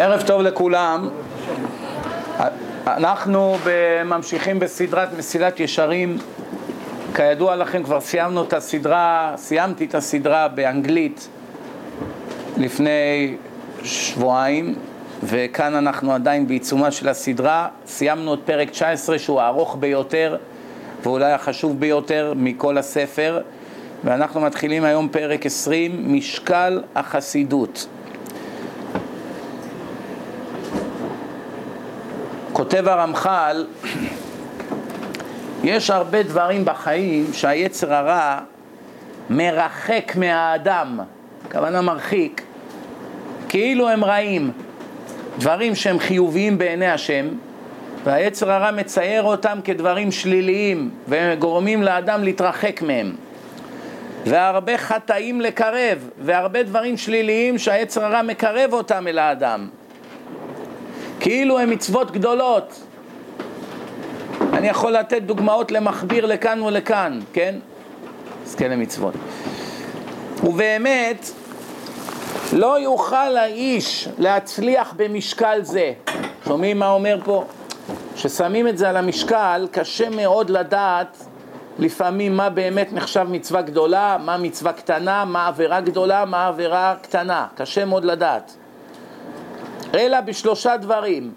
ערב טוב לכולם. אנחנו ממשיכים בסדרת מסילת ישרים. כידוע לכם כבר סיימנו את הסדרה, סיימתי את הסדרה באנגלית לפני שבועיים וכאן אנחנו עדיין בעיצומה של הסדרה. סיימנו את פרק 19 שהוא הארוך ביותר ואולי החשוב ביותר מכל הספר ואנחנו מתחילים היום פרק 20, משקל החסידות. כותב הרמח"ל, יש הרבה דברים בחיים שהיצר הרע מרחק מהאדם, הכוונה מרחיק, כאילו הם רעים, דברים שהם חיוביים בעיני השם, והיצר הרע מצייר אותם כדברים שליליים וגורמים לאדם להתרחק מהם. והרבה חטאים לקרב, והרבה דברים שליליים שהיצר הרע מקרב אותם אל האדם. כאילו הן מצוות גדולות. אני יכול לתת דוגמאות למכביר לכאן ולכאן, כן? אז כן למצוות. ובאמת, לא יוכל האיש להצליח במשקל זה. שומעים מה אומר פה? כששמים את זה על המשקל, קשה מאוד לדעת לפעמים מה באמת נחשב מצווה גדולה, מה מצווה קטנה, מה עבירה גדולה, מה עבירה קטנה. קשה מאוד לדעת. אלא בשלושה דברים.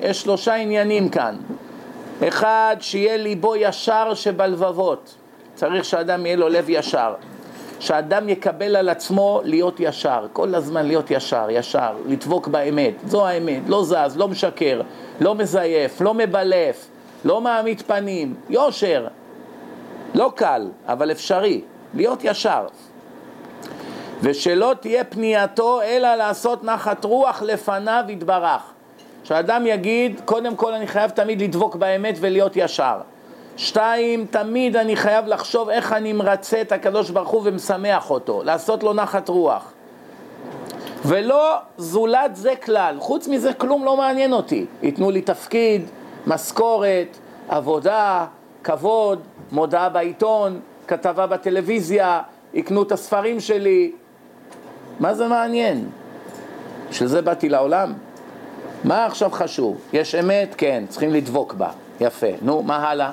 יש שלושה עניינים כאן. אחד, שיהיה ליבו ישר שבלבבות. צריך שאדם יהיה לו לב ישר. שאדם יקבל על עצמו להיות ישר, כל הזמן להיות ישר, ישר, לדבוק באמת, זו האמת, לא זז, לא משקר, לא מזייף, לא מבלף, לא מעמיד פנים, יושר. לא קל, אבל אפשרי, להיות ישר. ושלא תהיה פנייתו אלא לעשות נחת רוח לפניו יתברך. שאדם יגיד, קודם כל אני חייב תמיד לדבוק באמת ולהיות ישר. שתיים, תמיד אני חייב לחשוב איך אני מרצה את הקדוש ברוך הוא ומשמח אותו, לעשות לו נחת רוח. ולא זולת זה כלל, חוץ מזה כלום לא מעניין אותי. ייתנו לי תפקיד, משכורת, עבודה, כבוד, מודעה בעיתון, כתבה בטלוויזיה, יקנו את הספרים שלי, מה זה מעניין? בשביל זה באתי לעולם? מה עכשיו חשוב? יש אמת? כן, צריכים לדבוק בה. יפה. נו, מה הלאה?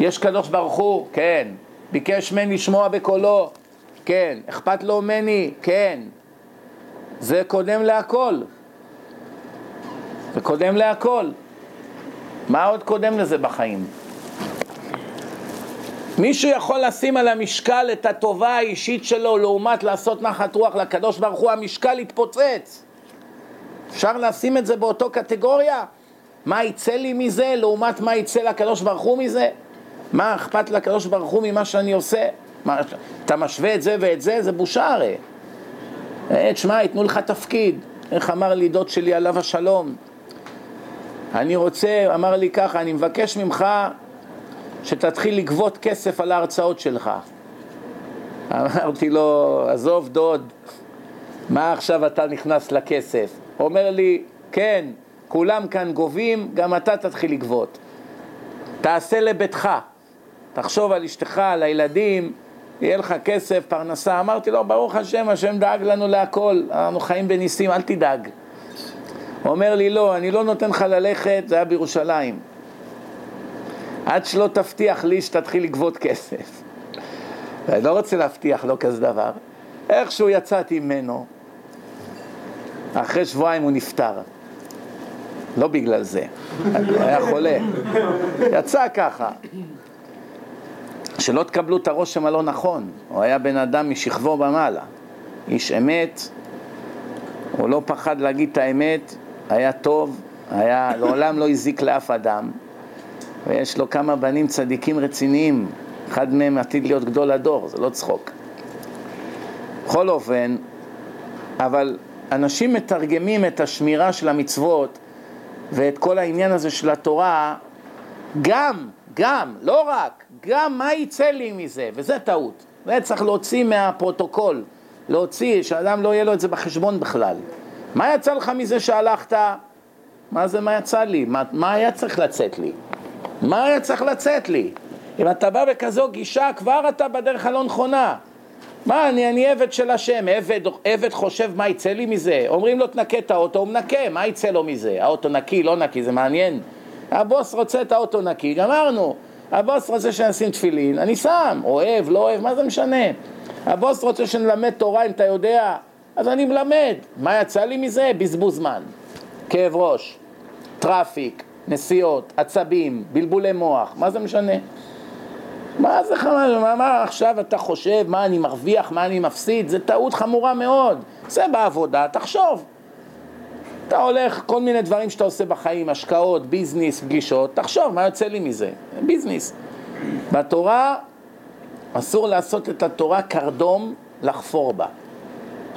יש קדוש ברוך הוא? כן. ביקש ממני לשמוע בקולו? כן. אכפת לו ממני? כן. זה קודם להכל. זה קודם להכל. מה עוד קודם לזה בחיים? מישהו יכול לשים על המשקל את הטובה האישית שלו לעומת לעשות נחת רוח לקדוש ברוך הוא, המשקל יתפוצץ. אפשר לשים את זה באותו קטגוריה? מה יצא לי מזה לעומת מה יצא לקדוש ברוך הוא מזה? מה אכפת לקדוש ברוך הוא ממה שאני עושה? מה, אתה משווה את זה ואת זה? זה בושה הרי. אה, תשמע, ייתנו לך תפקיד. איך אמר לי דוד שלי עליו השלום? אני רוצה, אמר לי ככה, אני מבקש ממך שתתחיל לגבות כסף על ההרצאות שלך. אמרתי לו, עזוב דוד, מה עכשיו אתה נכנס לכסף? הוא אומר לי, כן, כולם כאן גובים, גם אתה תתחיל לגבות. תעשה לביתך, תחשוב על אשתך, על הילדים, יהיה לך כסף, פרנסה. אמרתי לו, ברוך השם, השם דאג לנו להכל, אנחנו חיים בניסים, אל תדאג. הוא אומר לי, לא, אני לא נותן לך ללכת, זה היה בירושלים. עד שלא תבטיח לי שתתחיל לגבות כסף. אני לא רוצה להבטיח לו כזה דבר. איכשהו יצאתי ממנו, אחרי שבועיים הוא נפטר. לא בגלל זה, היה חולה. יצא ככה. שלא תקבלו את הרושם הלא נכון, הוא היה בן אדם משכבו במעלה, איש אמת, הוא לא פחד להגיד את האמת, היה טוב, היה, לעולם לא הזיק לאף אדם, ויש לו כמה בנים צדיקים רציניים, אחד מהם עתיד להיות גדול הדור, זה לא צחוק. בכל אופן, אבל אנשים מתרגמים את השמירה של המצוות ואת כל העניין הזה של התורה, גם, גם, לא רק, גם מה יצא לי מזה, וזה טעות. זה צריך להוציא מהפרוטוקול, להוציא, שאדם לא יהיה לו את זה בחשבון בכלל. מה יצא לך מזה שהלכת? מה זה מה יצא לי? מה, מה היה צריך לצאת לי? מה היה צריך לצאת לי? אם אתה בא בכזו גישה, כבר אתה בדרך הלא נכונה. מה, אני, אני עבד של השם, עבד, עבד חושב מה יצא לי מזה. אומרים לו תנקה את האוטו, הוא מנקה, מה יצא לו מזה? האוטו נקי, לא נקי, זה מעניין. הבוס רוצה את האוטו נקי, גמרנו. הבוס רוצה שנשים תפילין, אני שם, אוהב, לא אוהב, מה זה משנה? הבוס רוצה שנלמד תורה, אם אתה יודע, אז אני מלמד. מה יצא לי מזה? בזבוז זמן. כאב ראש, traffic, נסיעות, עצבים, בלבולי מוח, מה זה משנה? מה זה חמור, מה, מה עכשיו אתה חושב, מה אני מרוויח, מה אני מפסיד? זה טעות חמורה מאוד. זה בעבודה, תחשוב. אתה הולך, כל מיני דברים שאתה עושה בחיים, השקעות, ביזנס, פגישות, תחשוב, מה יוצא לי מזה? ביזנס. בתורה אסור לעשות את התורה קרדום לחפור בה.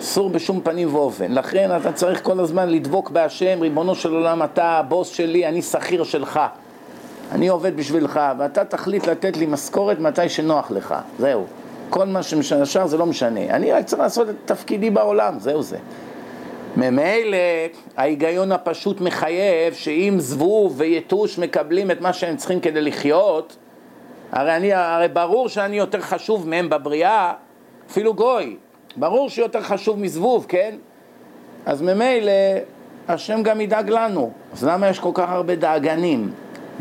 אסור בשום פנים ואופן. לכן אתה צריך כל הזמן לדבוק בהשם, ריבונו של עולם, אתה הבוס שלי, אני שכיר שלך. אני עובד בשבילך, ואתה תחליט לתת לי משכורת מתי שנוח לך. זהו. כל מה שמשנה זה לא משנה. אני רק צריך לעשות את תפקידי בעולם, זהו זה. ממילא ההיגיון הפשוט מחייב שאם זבוב ויתוש מקבלים את מה שהם צריכים כדי לחיות, הרי, אני, הרי ברור שאני יותר חשוב מהם בבריאה, אפילו גוי, ברור שיותר חשוב מזבוב, כן? אז ממילא השם גם ידאג לנו. אז למה יש כל כך הרבה דאגנים?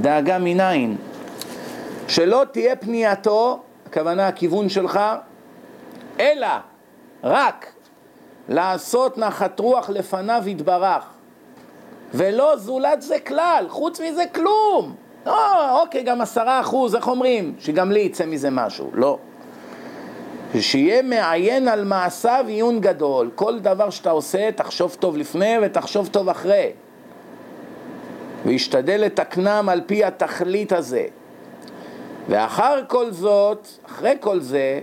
דאגה מניין? שלא תהיה פנייתו, הכוונה הכיוון שלך, אלא רק לעשות נחת רוח לפניו יתברך, ולא זולת זה כלל, חוץ מזה כלום. לא, אוקיי, גם עשרה אחוז, איך אומרים? שגם לי יצא מזה משהו. לא. שיהיה מעיין על מעשיו עיון גדול. כל דבר שאתה עושה, תחשוב טוב לפני ותחשוב טוב אחרי. וישתדל לתקנם על פי התכלית הזה. ואחר כל זאת, אחרי כל זה,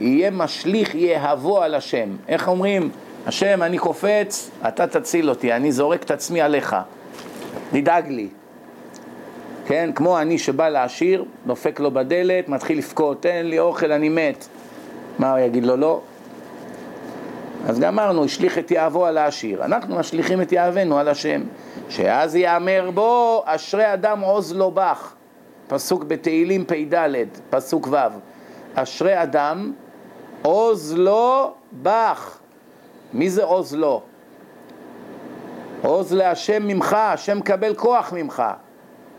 יהיה משליך יהבו על השם. איך אומרים? השם, אני קופץ, אתה תציל אותי, אני זורק את עצמי עליך. תדאג לי. כן, כמו אני שבא לעשיר, דופק לו בדלת, מתחיל לבכות, תן לי אוכל, אני מת. מה הוא יגיד לו? לא. אז גמרנו, השליך את יהבו על העשיר. אנחנו משליכים את יהבנו על השם. שאז יאמר בו, אשרי אדם עוז לו בך. פסוק בתהילים פ"ד, פסוק ו'. אשרי אדם עוז לו בך. מי זה עוז לו? עוז להשם ממך, השם מקבל כוח ממך.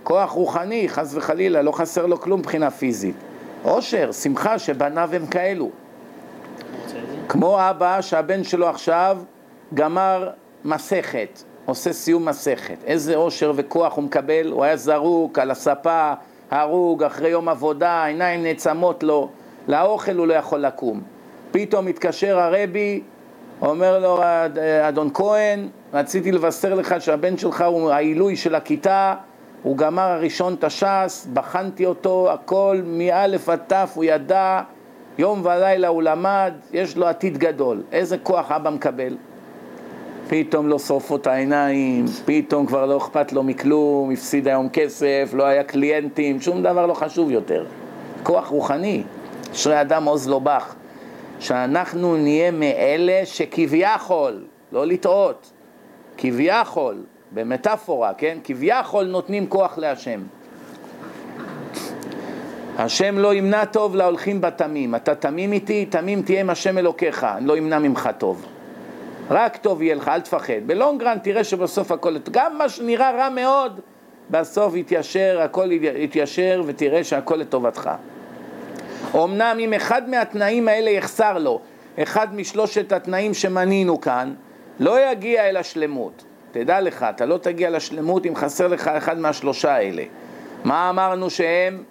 כוח רוחני, חס וחלילה, לא חסר לו כלום מבחינה פיזית. עושר, שמחה שבניו הם כאלו. כמו אבא שהבן שלו עכשיו גמר מסכת, עושה סיום מסכת. איזה עושר וכוח הוא מקבל, הוא היה זרוק על הספה, הרוג, אחרי יום עבודה, עיניים נעצמות לו, לאוכל הוא לא יכול לקום. פתאום מתקשר הרבי, אומר לו, אדון כהן, רציתי לבשר לך שהבן שלך הוא העילוי של הכיתה, הוא גמר הראשון את הש"ס, בחנתי אותו, הכל מא' עד ת', הוא ידע, יום ולילה הוא למד, יש לו עתיד גדול. איזה כוח אבא מקבל? פתאום לא שורפות העיניים, פתאום כבר לא אכפת לו מכלום, הפסיד היום כסף, לא היה קליינטים, שום דבר לא חשוב יותר. כוח רוחני, אשרי אדם עוז לו בך. שאנחנו נהיה מאלה שכביכול, לא לטעות, כביכול, במטאפורה, כן? כביכול נותנים כוח להשם. השם לא ימנע טוב להולכים בתמים. אתה תמים איתי, תמים תהיה עם השם אלוקיך, אני לא ימנע ממך טוב. רק טוב יהיה לך, אל תפחד. בלונגרן תראה שבסוף הכל, גם מה שנראה רע מאוד, בסוף יתיישר, הכל יתיישר ותראה שהכל לטובתך. אמנם אם אחד מהתנאים האלה יחסר לו, אחד משלושת התנאים שמנינו כאן, לא יגיע אל השלמות. תדע לך, אתה לא תגיע לשלמות אם חסר לך אחד מהשלושה האלה. מה אמרנו שהם?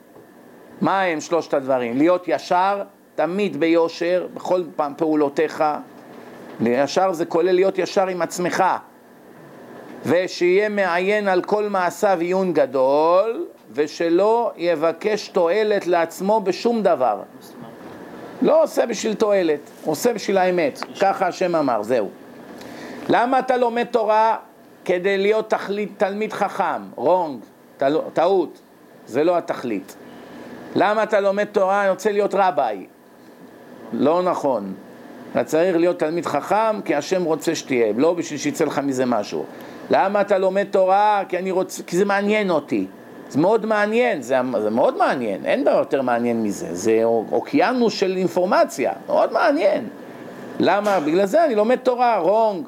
מה הם שלושת הדברים? להיות ישר, תמיד ביושר, בכל פעם פעולותיך. ישר זה כולל להיות ישר עם עצמך. ושיהיה מעיין על כל מעשיו עיון גדול, ושלא יבקש תועלת לעצמו בשום דבר. לא עושה בשביל תועלת, עושה בשביל האמת. ככה השם אמר, זהו. למה אתה לומד תורה? כדי להיות תכלית, תלמיד חכם, רונג, טעות, זה לא התכלית. למה אתה לומד תורה? אני רוצה להיות רביי. לא נכון. אתה צריך להיות תלמיד חכם כי השם רוצה שתהיה, לא בשביל שיצא לך מזה משהו. למה אתה לומד תורה? כי, אני רוצ... כי זה מעניין אותי. זה מאוד מעניין, זה, זה מאוד מעניין, אין דבר יותר מעניין מזה, זה אוקיינוס של אינפורמציה, מאוד מעניין. למה? בגלל זה אני לומד תורה, רונג.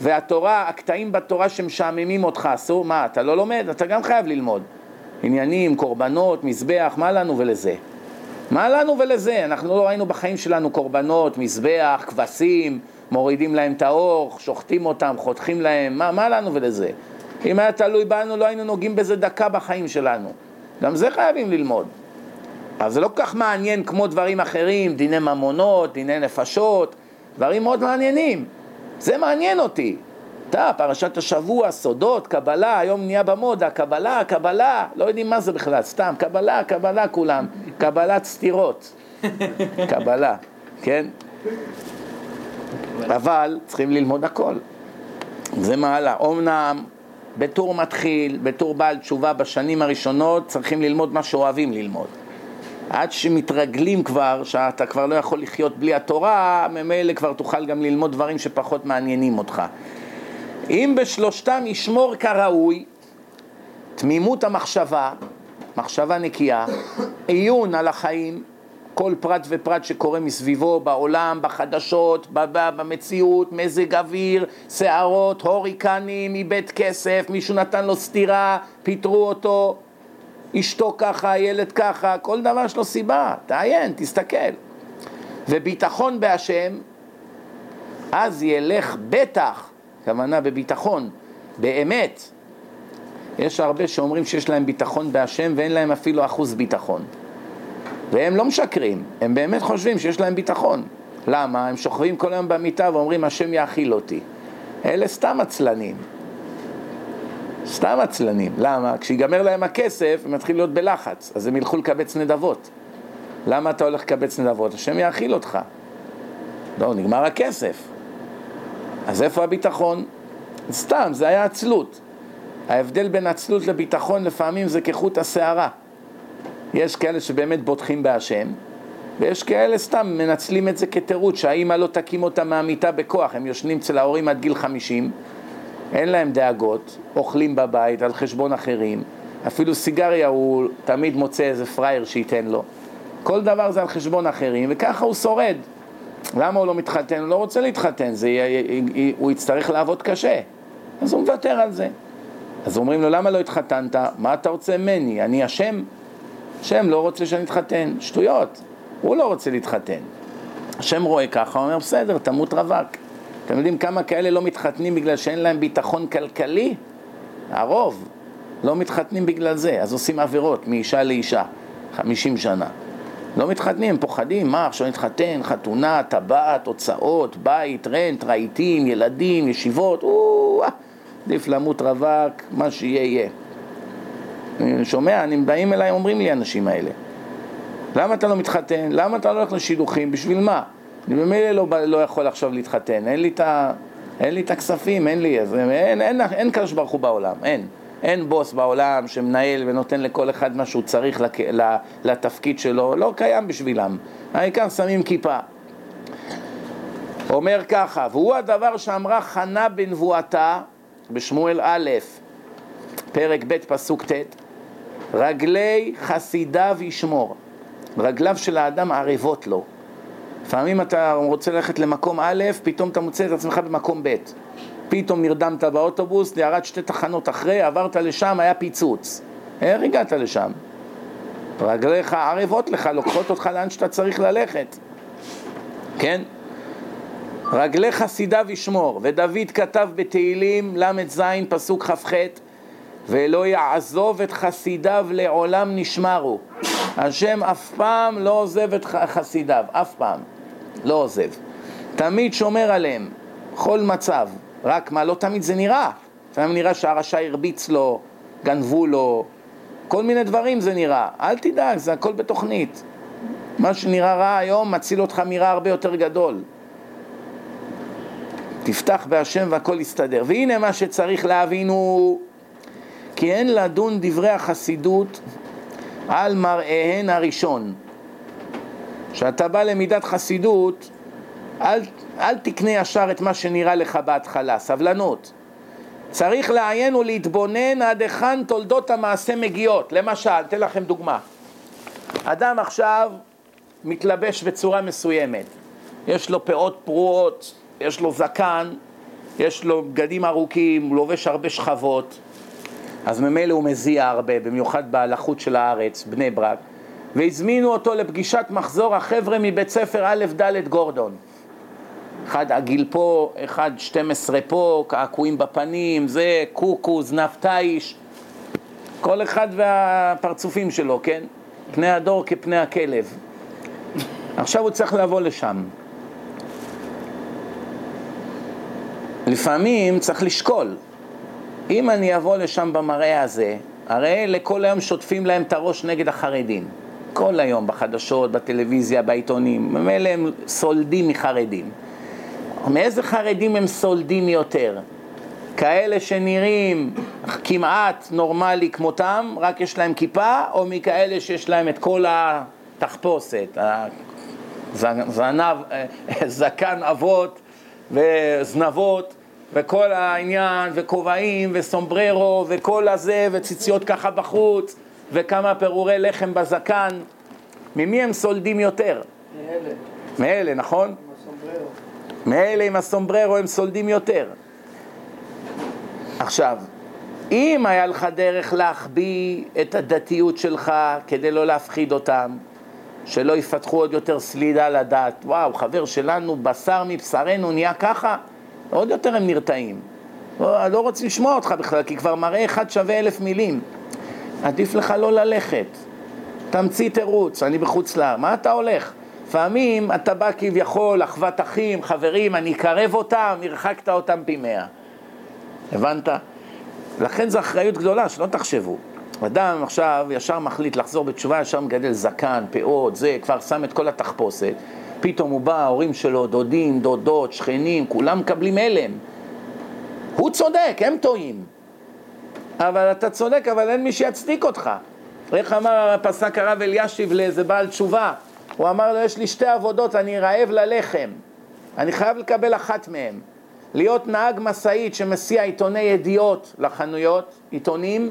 והתורה, הקטעים בתורה שמשעממים אותך, אסור, מה, אתה לא לומד? אתה גם חייב ללמוד. עניינים, קורבנות, מזבח, מה לנו ולזה? מה לנו ולזה? אנחנו לא ראינו בחיים שלנו קורבנות, מזבח, כבשים, מורידים להם את האור, שוחטים אותם, חותכים להם, מה, מה לנו ולזה? אם היה תלוי בנו לא היינו נוגעים בזה דקה בחיים שלנו. גם זה חייבים ללמוד. אבל זה לא כל כך מעניין כמו דברים אחרים, דיני ממונות, דיני נפשות, דברים מאוד מעניינים. זה מעניין אותי. אתה, פרשת השבוע, סודות, קבלה, היום נהיה במודה, קבלה, קבלה, לא יודעים מה זה בכלל, סתם, קבלה, קבלה כולם, קבלת סתירות, קבלה, כן? אבל צריכים ללמוד הכל. זה מעלה. אמנם בתור מתחיל, בתור בעל תשובה בשנים הראשונות, צריכים ללמוד מה שאוהבים ללמוד. עד שמתרגלים כבר, שאתה כבר לא יכול לחיות בלי התורה, ממילא כבר תוכל גם ללמוד דברים שפחות מעניינים אותך. אם בשלושתם ישמור כראוי, תמימות המחשבה, מחשבה נקייה, עיון על החיים, כל פרט ופרט שקורה מסביבו, בעולם, בחדשות, במציאות, מזג אוויר, שערות, הוריקנים, איבד כסף, מישהו נתן לו סטירה, פיטרו אותו, אשתו ככה, הילד ככה, כל דבר יש לו סיבה, תעיין, תסתכל. וביטחון בהשם, אז ילך בטח, כוונה בביטחון, באמת. יש הרבה שאומרים שיש להם ביטחון בהשם ואין להם אפילו אחוז ביטחון. והם לא משקרים, הם באמת חושבים שיש להם ביטחון. למה? הם שוכבים כל היום במיטה ואומרים השם יאכיל אותי. אלה סתם עצלנים. סתם עצלנים. למה? כשיגמר להם הכסף, הם יתחילו להיות בלחץ, אז הם ילכו לקבץ נדבות. למה אתה הולך לקבץ נדבות? השם יאכיל אותך. לא, נגמר הכסף. אז איפה הביטחון? סתם, זה היה עצלות. ההבדל בין עצלות לביטחון לפעמים זה כחוט השערה. יש כאלה שבאמת בוטחים בהשם, ויש כאלה סתם מנצלים את זה כתירוץ, שהאימא לא תקים אותם מהמיטה בכוח, הם יושנים אצל ההורים עד גיל חמישים, אין להם דאגות, אוכלים בבית על חשבון אחרים, אפילו סיגריה הוא תמיד מוצא איזה פראייר שייתן לו. כל דבר זה על חשבון אחרים, וככה הוא שורד. למה הוא לא מתחתן? הוא לא רוצה להתחתן, זה, הוא יצטרך לעבוד קשה. אז הוא מוותר על זה. אז אומרים לו, למה לא התחתנת? מה אתה רוצה ממני? אני אשם? השם לא רוצה שאני אתחתן. שטויות. הוא לא רוצה להתחתן. השם רואה ככה, הוא אומר, בסדר, תמות רווק. אתם יודעים כמה כאלה לא מתחתנים בגלל שאין להם ביטחון כלכלי? הרוב לא מתחתנים בגלל זה, אז עושים עבירות מאישה לאישה, חמישים שנה. לא מתחתנים, פוחדים, מה עכשיו נתחתן, חתונה, טבעת, הוצאות, בית, רנט, רהיטים, ילדים, ישיבות, עדיף למות רווק, מה שיהיה יהיה. אני שומע, אני באים אליי, אומרים לי האנשים האלה, למה אתה לא מתחתן? למה אתה לא הולך לשידוכים? בשביל מה? אני ממילא לא, לא יכול עכשיו להתחתן, אין לי את הכספים, אין לי, אין, אין, אין, אין קדוש ברוך הוא בעולם, אין. אין בוס בעולם שמנהל ונותן לכל אחד מה שהוא צריך לק... לתפקיד שלו, לא קיים בשבילם. העיקר שמים כיפה. אומר ככה, והוא הדבר שאמרה חנה בנבואתה בשמואל א', פרק ב', פסוק ט', רגלי חסידיו ישמור. רגליו של האדם ערבות לו. לפעמים אתה רוצה ללכת למקום א', פתאום אתה מוצא את עצמך במקום ב'. פתאום נרדמת באוטובוס, ירד שתי תחנות אחרי, עברת לשם, היה פיצוץ. איך הגעת לשם? רגליך ערבות לך, לוקחות אותך לאן שאתה צריך ללכת. כן? רגלי חסידיו ישמור, ודוד כתב בתהילים ל"ז פסוק כ"ח ולא יעזוב את חסידיו לעולם נשמרו. השם אף פעם לא עוזב את חסידיו, אף פעם. לא עוזב. תמיד שומר עליהם, בכל מצב. רק מה, לא תמיד זה נראה. לפעמים נראה שהרשע הרביץ לו, גנבו לו, כל מיני דברים זה נראה. אל תדאג, זה הכל בתוכנית. מה שנראה רע היום מציל אותך מרע הרבה יותר גדול. תפתח בהשם והכל יסתדר. והנה מה שצריך להבין הוא כי אין לדון דברי החסידות על מראיהן הראשון. כשאתה בא למידת חסידות, אל, אל תקנה ישר את מה שנראה לך בהתחלה, סבלנות. צריך לעיין ולהתבונן עד היכן תולדות המעשה מגיעות. למשל, אתן לכם דוגמה. אדם עכשיו מתלבש בצורה מסוימת. יש לו פאות פרועות, יש לו זקן, יש לו בגדים ארוכים, הוא לובש הרבה שכבות, אז ממילא הוא מזיע הרבה, במיוחד בהלכות של הארץ, בני ברק, והזמינו אותו לפגישת מחזור החבר'ה מבית ספר א' ד' גורדון. אחד עגיל פה, אחד 12 פה, קעקועים בפנים, זה קוקו, זנב תיש, כל אחד והפרצופים שלו, כן? פני הדור כפני הכלב. עכשיו הוא צריך לבוא לשם. לפעמים צריך לשקול. אם אני אבוא לשם במראה הזה, הרי לכל היום שוטפים להם את הראש נגד החרדים. כל היום, בחדשות, בטלוויזיה, בעיתונים. ממילא הם סולדים מחרדים. מאיזה חרדים הם סולדים יותר? כאלה שנראים כמעט נורמלי כמותם, רק יש להם כיפה, או מכאלה שיש להם את כל התחפושת, זנב, זקן אבות וזנבות וכל העניין וכובעים וסומבררו וכל הזה וציציות ככה בחוץ וכמה פירורי לחם בזקן ממי הם סולדים יותר? מאלה. מאלה, נכון? מאלה עם הסומבררו הם סולדים יותר. עכשיו, אם היה לך דרך להחביא את הדתיות שלך כדי לא להפחיד אותם, שלא יפתחו עוד יותר סלידה לדת, וואו, חבר שלנו, בשר מבשרנו נהיה ככה, עוד יותר הם נרתעים. לא, לא רוצים לשמוע אותך בכלל, כי כבר מראה אחד שווה אלף מילים. עדיף לך לא ללכת. תמציא תירוץ, אני בחוץ לאר. מה אתה הולך? לפעמים אתה בא כביכול, אחוות אחים, חברים, אני אקרב אותם, הרחקת אותם פי מאה. הבנת? לכן זו אחריות גדולה, שלא תחשבו. אדם עכשיו ישר מחליט לחזור בתשובה, ישר מגדל זקן, פאות, זה, כבר שם את כל התחפושת. פתאום הוא בא, ההורים שלו, דודים, דודות, שכנים, כולם מקבלים הלם. הוא צודק, הם טועים. אבל אתה צודק, אבל אין מי שיצדיק אותך. איך אמר פסק הרב אלישיב לאיזה בעל תשובה? הוא אמר לו, יש לי שתי עבודות, אני רעב ללחם. אני חייב לקבל אחת מהן. להיות נהג משאית שמסיע עיתוני ידיעות לחנויות, עיתונים,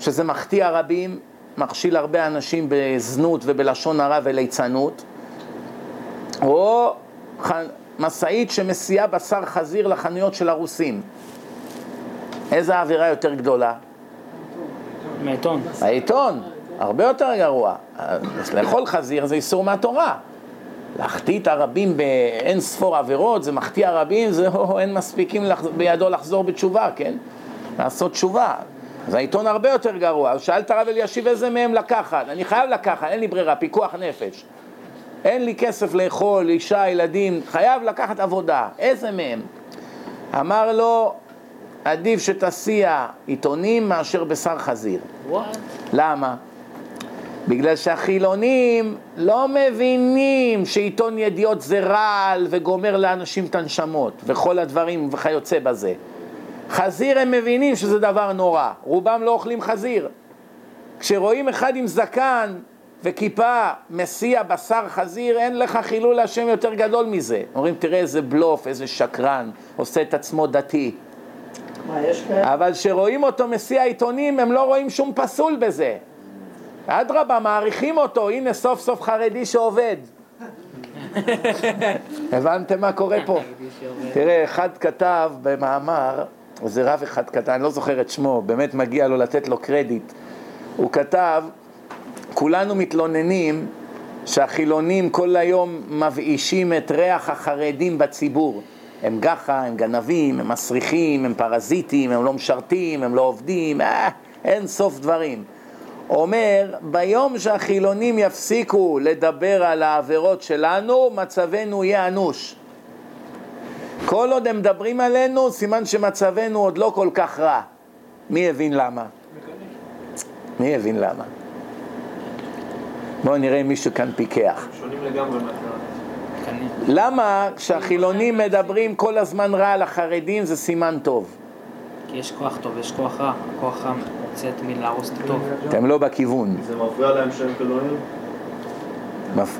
שזה מחטיא רבים, מכשיל הרבה אנשים בזנות ובלשון הרע וליצנות, או משאית שמסיעה בשר חזיר לחנויות של הרוסים. איזה עבירה יותר גדולה? מעיתון. העיתון, הרבה יותר גרוע. לאכול חזיר זה איסור מהתורה. להחטיא את הרבים באין ספור עבירות, זה מחטיא הרבים, זה אין מספיקים בידו לחזור בתשובה, כן? לעשות תשובה. אז העיתון הרבה יותר גרוע. אז שאלת הרב אלישיב איזה מהם לקחת? אני חייב לקחת, אין לי ברירה, פיקוח נפש. אין לי כסף לאכול, אישה, ילדים, חייב לקחת עבודה. איזה מהם? אמר לו, עדיף שתסיע עיתונים מאשר בשר חזיר. וואט? למה? בגלל שהחילונים לא מבינים שעיתון ידיעות זה רעל וגומר לאנשים את הנשמות וכל הדברים וכיוצא בזה. חזיר הם מבינים שזה דבר נורא, רובם לא אוכלים חזיר. כשרואים אחד עם זקן וכיפה מסיע בשר חזיר, אין לך חילול השם יותר גדול מזה. אומרים, תראה איזה בלוף, איזה שקרן, עושה את עצמו דתי. מה, יש כאלה? אבל כשרואים אותו מסיע עיתונים, הם לא רואים שום פסול בזה. אדרבה, מעריכים אותו, הנה סוף סוף חרדי שעובד. הבנתם מה קורה פה? תראה, אחד כתב במאמר, איזה רב אחד כתב, אני לא זוכר את שמו, באמת מגיע לו לתת לו קרדיט. הוא כתב, כולנו מתלוננים שהחילונים כל היום מבאישים את ריח החרדים בציבור. הם גחה, הם גנבים, הם מסריחים, הם פרזיטים, הם לא משרתים, הם לא עובדים, אה, אין סוף דברים. אומר, ביום שהחילונים יפסיקו לדבר על העבירות שלנו, מצבנו יהיה אנוש. כל עוד הם מדברים עלינו, סימן שמצבנו עוד לא כל כך רע. מי הבין למה? מי הבין למה? בואו נראה אם מישהו כאן פיקח. שונים לגמרי. למה כשהחילונים מדברים כל הזמן רע על החרדים זה סימן טוב? כי יש כוח טוב, יש כוח רע. הכוח רע רוצה את מי להרוס את הטוב. אתם לא בכיוון. זה מפריע להם שהם? מפ-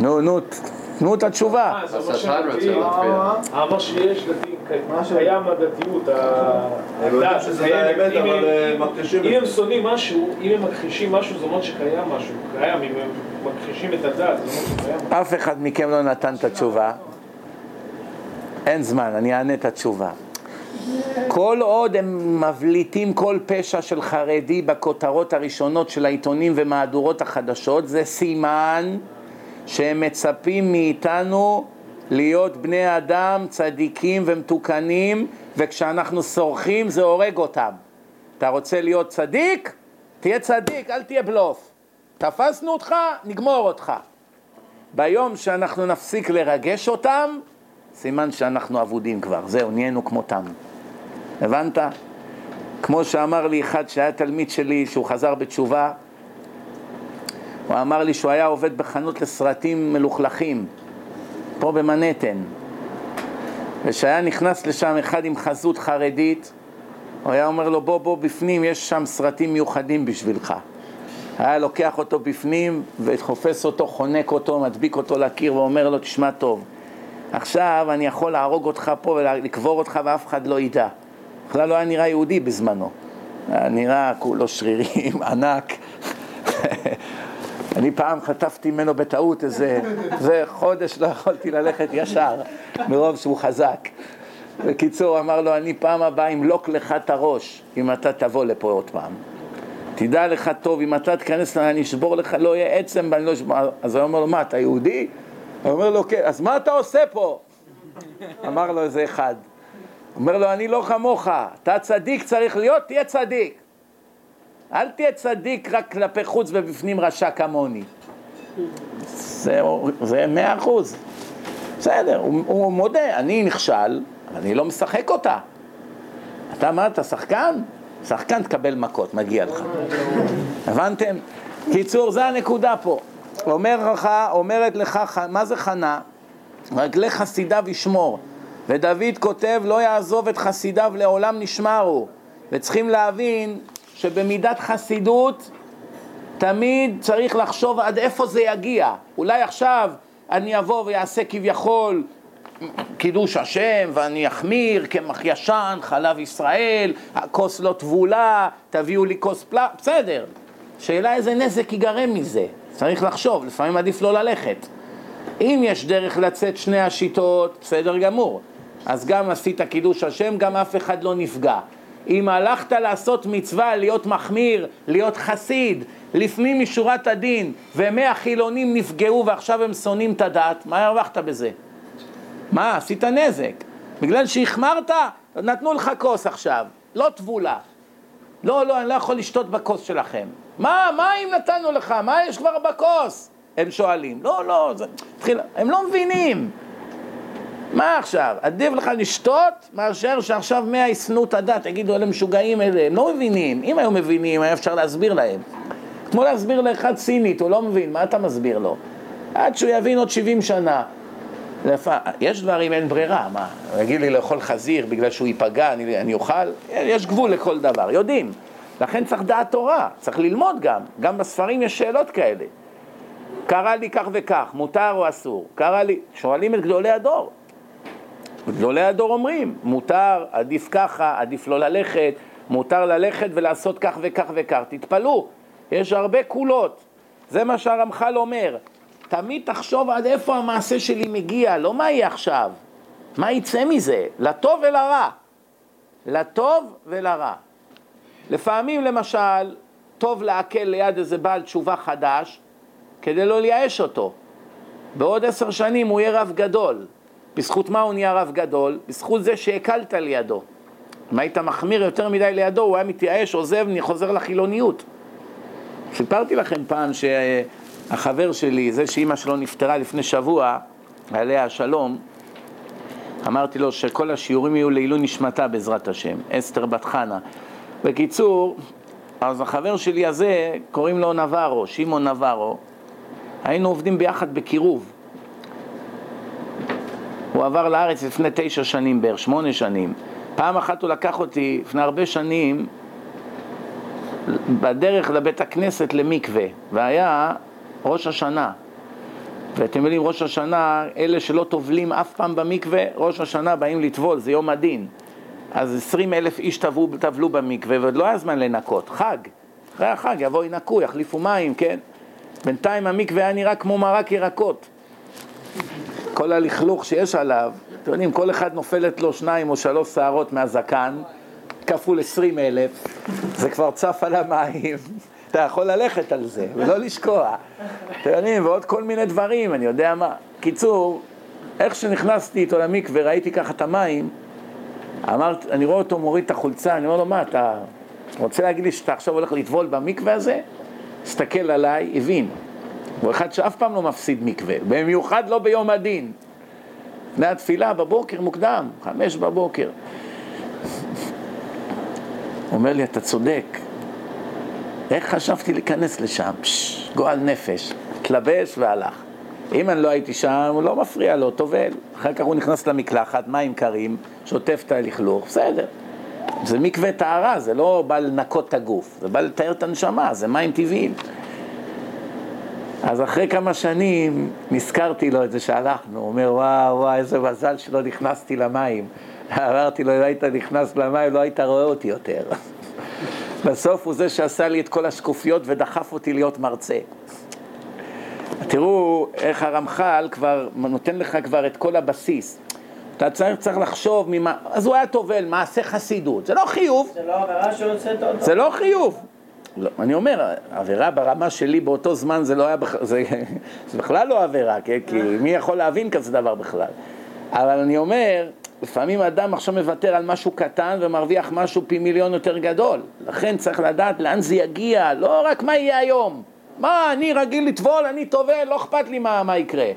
נו, נו, תנו את התשובה. אה. אה, אמר שיש דתיים קיים הדתיות, הדת, שזה. האמת, אם אבל הם- אה, מכחישים אם הם. שונאים משהו, אם הם מכחישים משהו, זה אומר שקיים משהו. קיים, אם הם מכחישים את הדת, זה אומר שקיים משהו. אף אחד מכם לא נתן את התשובה. אין זמן, אני אענה את התשובה. כל עוד הם מבליטים כל פשע של חרדי בכותרות הראשונות של העיתונים ומהדורות החדשות, זה סימן שהם מצפים מאיתנו להיות בני אדם צדיקים ומתוקנים, וכשאנחנו סורחים זה הורג אותם. אתה רוצה להיות צדיק? תהיה צדיק, אל תהיה בלוף. תפסנו אותך, נגמור אותך. ביום שאנחנו נפסיק לרגש אותם, סימן שאנחנו אבודים כבר, זהו, נהיינו כמותם. הבנת? כמו שאמר לי אחד שהיה תלמיד שלי, שהוא חזר בתשובה, הוא אמר לי שהוא היה עובד בחנות לסרטים מלוכלכים, פה במנהטן, ושהיה נכנס לשם אחד עם חזות חרדית, הוא היה אומר לו, בוא, בוא, בפנים יש שם סרטים מיוחדים בשבילך. היה לוקח אותו בפנים וחופש אותו, חונק אותו, מדביק אותו לקיר ואומר לו, תשמע טוב, עכשיו אני יכול להרוג אותך פה ולקבור אותך ואף אחד לא ידע. בכלל לא היה נראה יהודי בזמנו. היה נראה כולו שרירים, ענק. אני פעם חטפתי ממנו בטעות איזה, זה חודש לא יכולתי ללכת ישר, מרוב שהוא חזק. בקיצור, אמר לו, אני פעם הבאה אמלוק לך את הראש, אם אתה תבוא לפה עוד פעם. תדע לך טוב, אם אתה תיכנס, אני אשבור לך, לא יהיה עצם ואני לא אשבור. אז הוא אומר לו, מה, אתה יהודי? הוא אומר לו, כן, אז מה אתה עושה פה? אמר לו איזה אחד. אומר לו, אני לא כמוך, אתה צדיק צריך להיות, תהיה צדיק. אל תהיה צדיק רק כלפי חוץ ובפנים רשע כמוני. זה, מאה אחוז. בסדר, הוא, הוא מודה, אני נכשל, אבל אני לא משחק אותה. אתה מה, אתה שחקן? שחקן תקבל מכות, מגיע לך. הבנתם? קיצור, זה הנקודה פה. אומר לך, אומרת לך, מה זה חנה? רגלי חסידיו ישמור. ודוד כותב, לא יעזוב את חסידיו לעולם נשמרו. וצריכים להבין שבמידת חסידות תמיד צריך לחשוב עד איפה זה יגיע. אולי עכשיו אני אבוא ויעשה כביכול קידוש השם ואני אחמיר קמח ישן, חלב ישראל, הכוס לא טבולה, תביאו לי כוס פלא, בסדר. שאלה איזה נזק ייגרם מזה, צריך לחשוב, לפעמים עדיף לא ללכת. אם יש דרך לצאת שני השיטות, בסדר גמור. אז גם עשית קידוש השם, גם אף אחד לא נפגע. אם הלכת לעשות מצווה, להיות מחמיר, להיות חסיד, לפנים משורת הדין, ומאה חילונים נפגעו ועכשיו הם שונאים את הדת, מה הרווחת בזה? מה, עשית נזק. בגלל שהחמרת, נתנו לך כוס עכשיו, לא טבולה. לא, לא, אני לא יכול לשתות בכוס שלכם. מה, מה אם נתנו לך? מה יש כבר בכוס? הם שואלים. לא, לא, זה... תחילה, הם לא מבינים. מה עכשיו? עדיף לך לשתות מאשר שעכשיו מאה ישנאו את הדת, יגידו אלה משוגעים אלה, הם לא מבינים. אם היו מבינים, היה אפשר להסביר להם. כמו להסביר לאחד סינית, הוא לא מבין, מה אתה מסביר לו? עד שהוא יבין עוד 70 שנה. לפ... יש דברים, אין ברירה, מה? יגיד לי לאכול חזיר בגלל שהוא ייפגע, אני, אני אוכל? יש גבול לכל דבר, יודעים. לכן צריך דעת תורה, צריך ללמוד גם. גם בספרים יש שאלות כאלה. קרה לי כך וכך, מותר או אסור? קרה לי, שואלים את גדולי הדור. גדולי הדור אומרים, מותר, עדיף ככה, עדיף לא ללכת, מותר ללכת ולעשות כך וכך וכך. תתפלאו, יש הרבה קולות. זה מה שהרמח"ל אומר. תמיד תחשוב עד איפה המעשה שלי מגיע, לא מה יהיה עכשיו, מה יצא מזה, לטוב ולרע. לטוב ולרע. לפעמים למשל, טוב לעכל ליד איזה בעל תשובה חדש, כדי לא לייאש אותו. בעוד עשר שנים הוא יהיה רב גדול. בזכות מה הוא נהיה רב גדול? בזכות זה שהקלת לידו. אם היית מחמיר יותר מדי לידו, הוא היה מתייאש, עוזב, חוזר לחילוניות. סיפרתי לכם פעם שהחבר שלי, זה שאימא שלו נפטרה לפני שבוע, עליה השלום, אמרתי לו שכל השיעורים יהיו לעילוי נשמתה בעזרת השם, אסתר בת חנה. בקיצור, אז החבר שלי הזה, קוראים לו נברו, שמעון נברו, היינו עובדים ביחד בקירוב. הוא עבר לארץ לפני תשע שנים בערך, שמונה שנים. פעם אחת הוא לקח אותי, לפני הרבה שנים, בדרך לבית הכנסת למקווה, והיה ראש השנה. ואתם יודעים, ראש השנה, אלה שלא טובלים אף פעם במקווה, ראש השנה באים לטבול, זה יום הדין. אז עשרים אלף איש טבלו, טבלו במקווה, ועוד לא היה זמן לנקות, חג. אחרי החג יבואו ינקו, יחליפו מים, כן? בינתיים המקווה היה נראה כמו מרק ירקות. כל הלכלוך שיש עליו, אתם יודעים, כל אחד נופלת לו שניים או שלוש שערות מהזקן, כפול עשרים אלף, זה כבר צף על המים, אתה יכול ללכת על זה ולא לשקוע. אתם יודעים, ועוד כל מיני דברים, אני יודע מה. קיצור, איך שנכנסתי איתו למקווה, ראיתי ככה את המים, אמרת, אני רואה אותו מוריד את החולצה, אני אומר לו, מה, אתה רוצה להגיד לי שאתה עכשיו הולך לטבול במקווה הזה? הסתכל עליי, הבין. הוא אחד שאף פעם לא מפסיד מקווה, במיוחד לא ביום הדין. לפני התפילה, בבוקר מוקדם, חמש בבוקר. אומר לי, אתה צודק. איך חשבתי להיכנס לשם? פשש, גועל נפש. התלבש והלך. אם אני לא הייתי שם, הוא לא מפריע לו, טובל. אחר כך הוא נכנס למקלחת, מים קרים, שוטף את הלכלוך, בסדר. זה מקווה טהרה, זה לא בא לנקות את הגוף, זה בא לתאר את הנשמה, זה מים טבעיים. אז אחרי כמה שנים נזכרתי לו את זה שהלכנו, הוא אומר וואו וואו איזה מזל שלא נכנסתי למים. אמרתי לו אם היית נכנס למים לא היית רואה אותי יותר. בסוף הוא זה שעשה לי את כל השקופיות ודחף אותי להיות מרצה. תראו איך הרמח"ל כבר נותן לך כבר את כל הבסיס. אתה צריך, צריך לחשוב ממה, אז הוא היה טובל, מעשה חסידות, זה לא חיוב. זה לא עבירה שהוצאת אותו. זה לא חיוב. לא, אני אומר, עבירה ברמה שלי באותו זמן זה לא היה. זה, זה בכלל לא עבירה, כי, כי מי יכול להבין כזה דבר בכלל? אבל אני אומר, לפעמים אדם עכשיו מוותר על משהו קטן ומרוויח משהו פי מיליון יותר גדול. לכן צריך לדעת לאן זה יגיע, לא רק מה יהיה היום. מה, אני רגיל לטבול, אני טובל, לא אכפת לי מה, מה יקרה.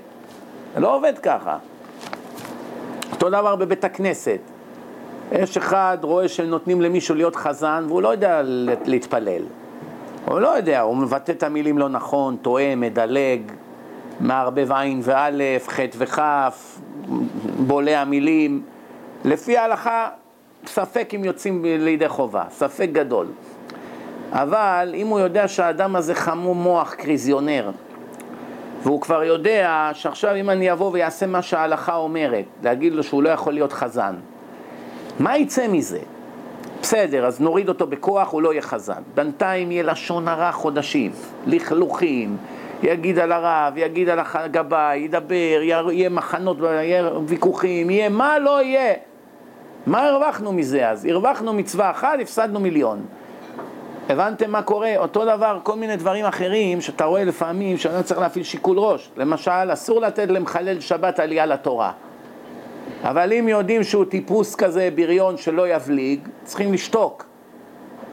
זה לא עובד ככה. אותו דבר בבית הכנסת. יש אחד רואה שנותנים למישהו להיות חזן והוא לא יודע להתפלל. הוא לא יודע, הוא מבטא את המילים לא נכון, טועה, מדלג, מערבב עין ואלף, חטא וכף, בולע מילים. לפי ההלכה, ספק אם יוצאים לידי חובה, ספק גדול. אבל אם הוא יודע שהאדם הזה חמום מוח, קריזיונר, והוא כבר יודע שעכשיו אם אני אבוא ויעשה מה שההלכה אומרת, להגיד לו שהוא לא יכול להיות חזן, מה יצא מזה? בסדר, אז נוריד אותו בכוח, הוא לא יהיה חזן. בינתיים יהיה לשון הרע חודשים, לכלוכים, יגיד על הרב, יגיד על הגבאי, ידבר, יהיה מחנות, יהיה ויכוחים, יהיה מה לא יהיה. מה הרווחנו מזה אז? הרווחנו מצווה אחת, הפסדנו מיליון. הבנתם מה קורה? אותו דבר, כל מיני דברים אחרים שאתה רואה לפעמים שאתה צריך להפעיל שיקול ראש. למשל, אסור לתת למחלל שבת עלייה לתורה. אבל אם יודעים שהוא טיפוס כזה בריון שלא יבליג, צריכים לשתוק.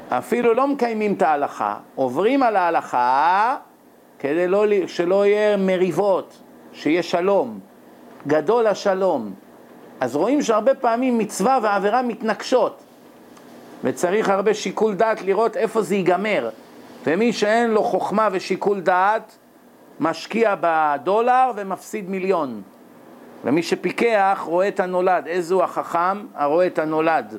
אפילו לא מקיימים את ההלכה, עוברים על ההלכה כדי לא, שלא יהיה מריבות, שיהיה שלום. גדול השלום. אז רואים שהרבה פעמים מצווה ועבירה מתנגשות. וצריך הרבה שיקול דעת לראות איפה זה ייגמר. ומי שאין לו חוכמה ושיקול דעת, משקיע בדולר ומפסיד מיליון. ומי שפיקח רואה את הנולד. איזו החכם? הרואה את הנולד.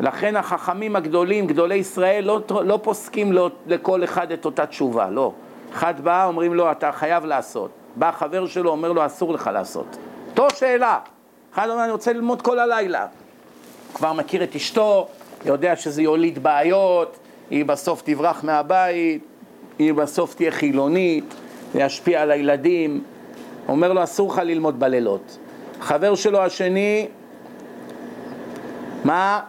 לכן החכמים הגדולים, גדולי ישראל, לא, לא פוסקים לו, לכל אחד את אותה תשובה, לא. אחד בא, אומרים לו, אתה חייב לעשות. בא חבר שלו, אומר לו, אסור לך לעשות. אותו שאלה. אחד אומר, אני רוצה ללמוד כל הלילה. כבר מכיר את אשתו, יודע שזה יוליד בעיות, היא בסוף תברח מהבית, היא בסוף תהיה חילונית, זה ישפיע על הילדים. אומר לו, אסור לך ללמוד בלילות. חבר שלו השני, מה?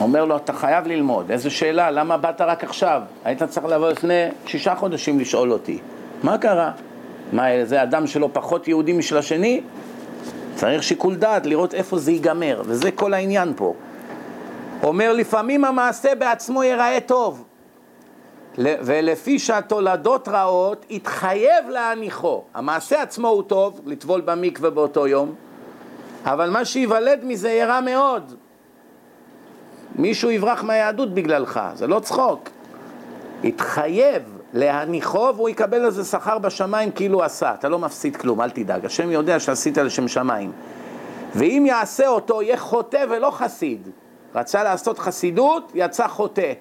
אומר לו, אתה חייב ללמוד. איזו שאלה, למה באת רק עכשיו? היית צריך לבוא לפני שישה חודשים לשאול אותי. מה קרה? מה, זה אדם שלו פחות יהודי משל השני? צריך שיקול דעת, לראות איפה זה ייגמר, וזה כל העניין פה. אומר לפעמים המעשה בעצמו ייראה טוב, ולפי שהתולדות רעות, יתחייב להניחו. המעשה עצמו הוא טוב, לטבול במקווה באותו יום, אבל מה שייוולד מזה יהיה רע מאוד. מישהו יברח מהיהדות בגללך, זה לא צחוק. יתחייב להניחו והוא יקבל על זה שכר בשמיים כאילו עשה, אתה לא מפסיד כלום, אל תדאג, השם יודע שעשית לשם שמיים. ואם יעשה אותו, יהיה חוטא ולא חסיד. רצה לעשות חסידות, יצא חוטא.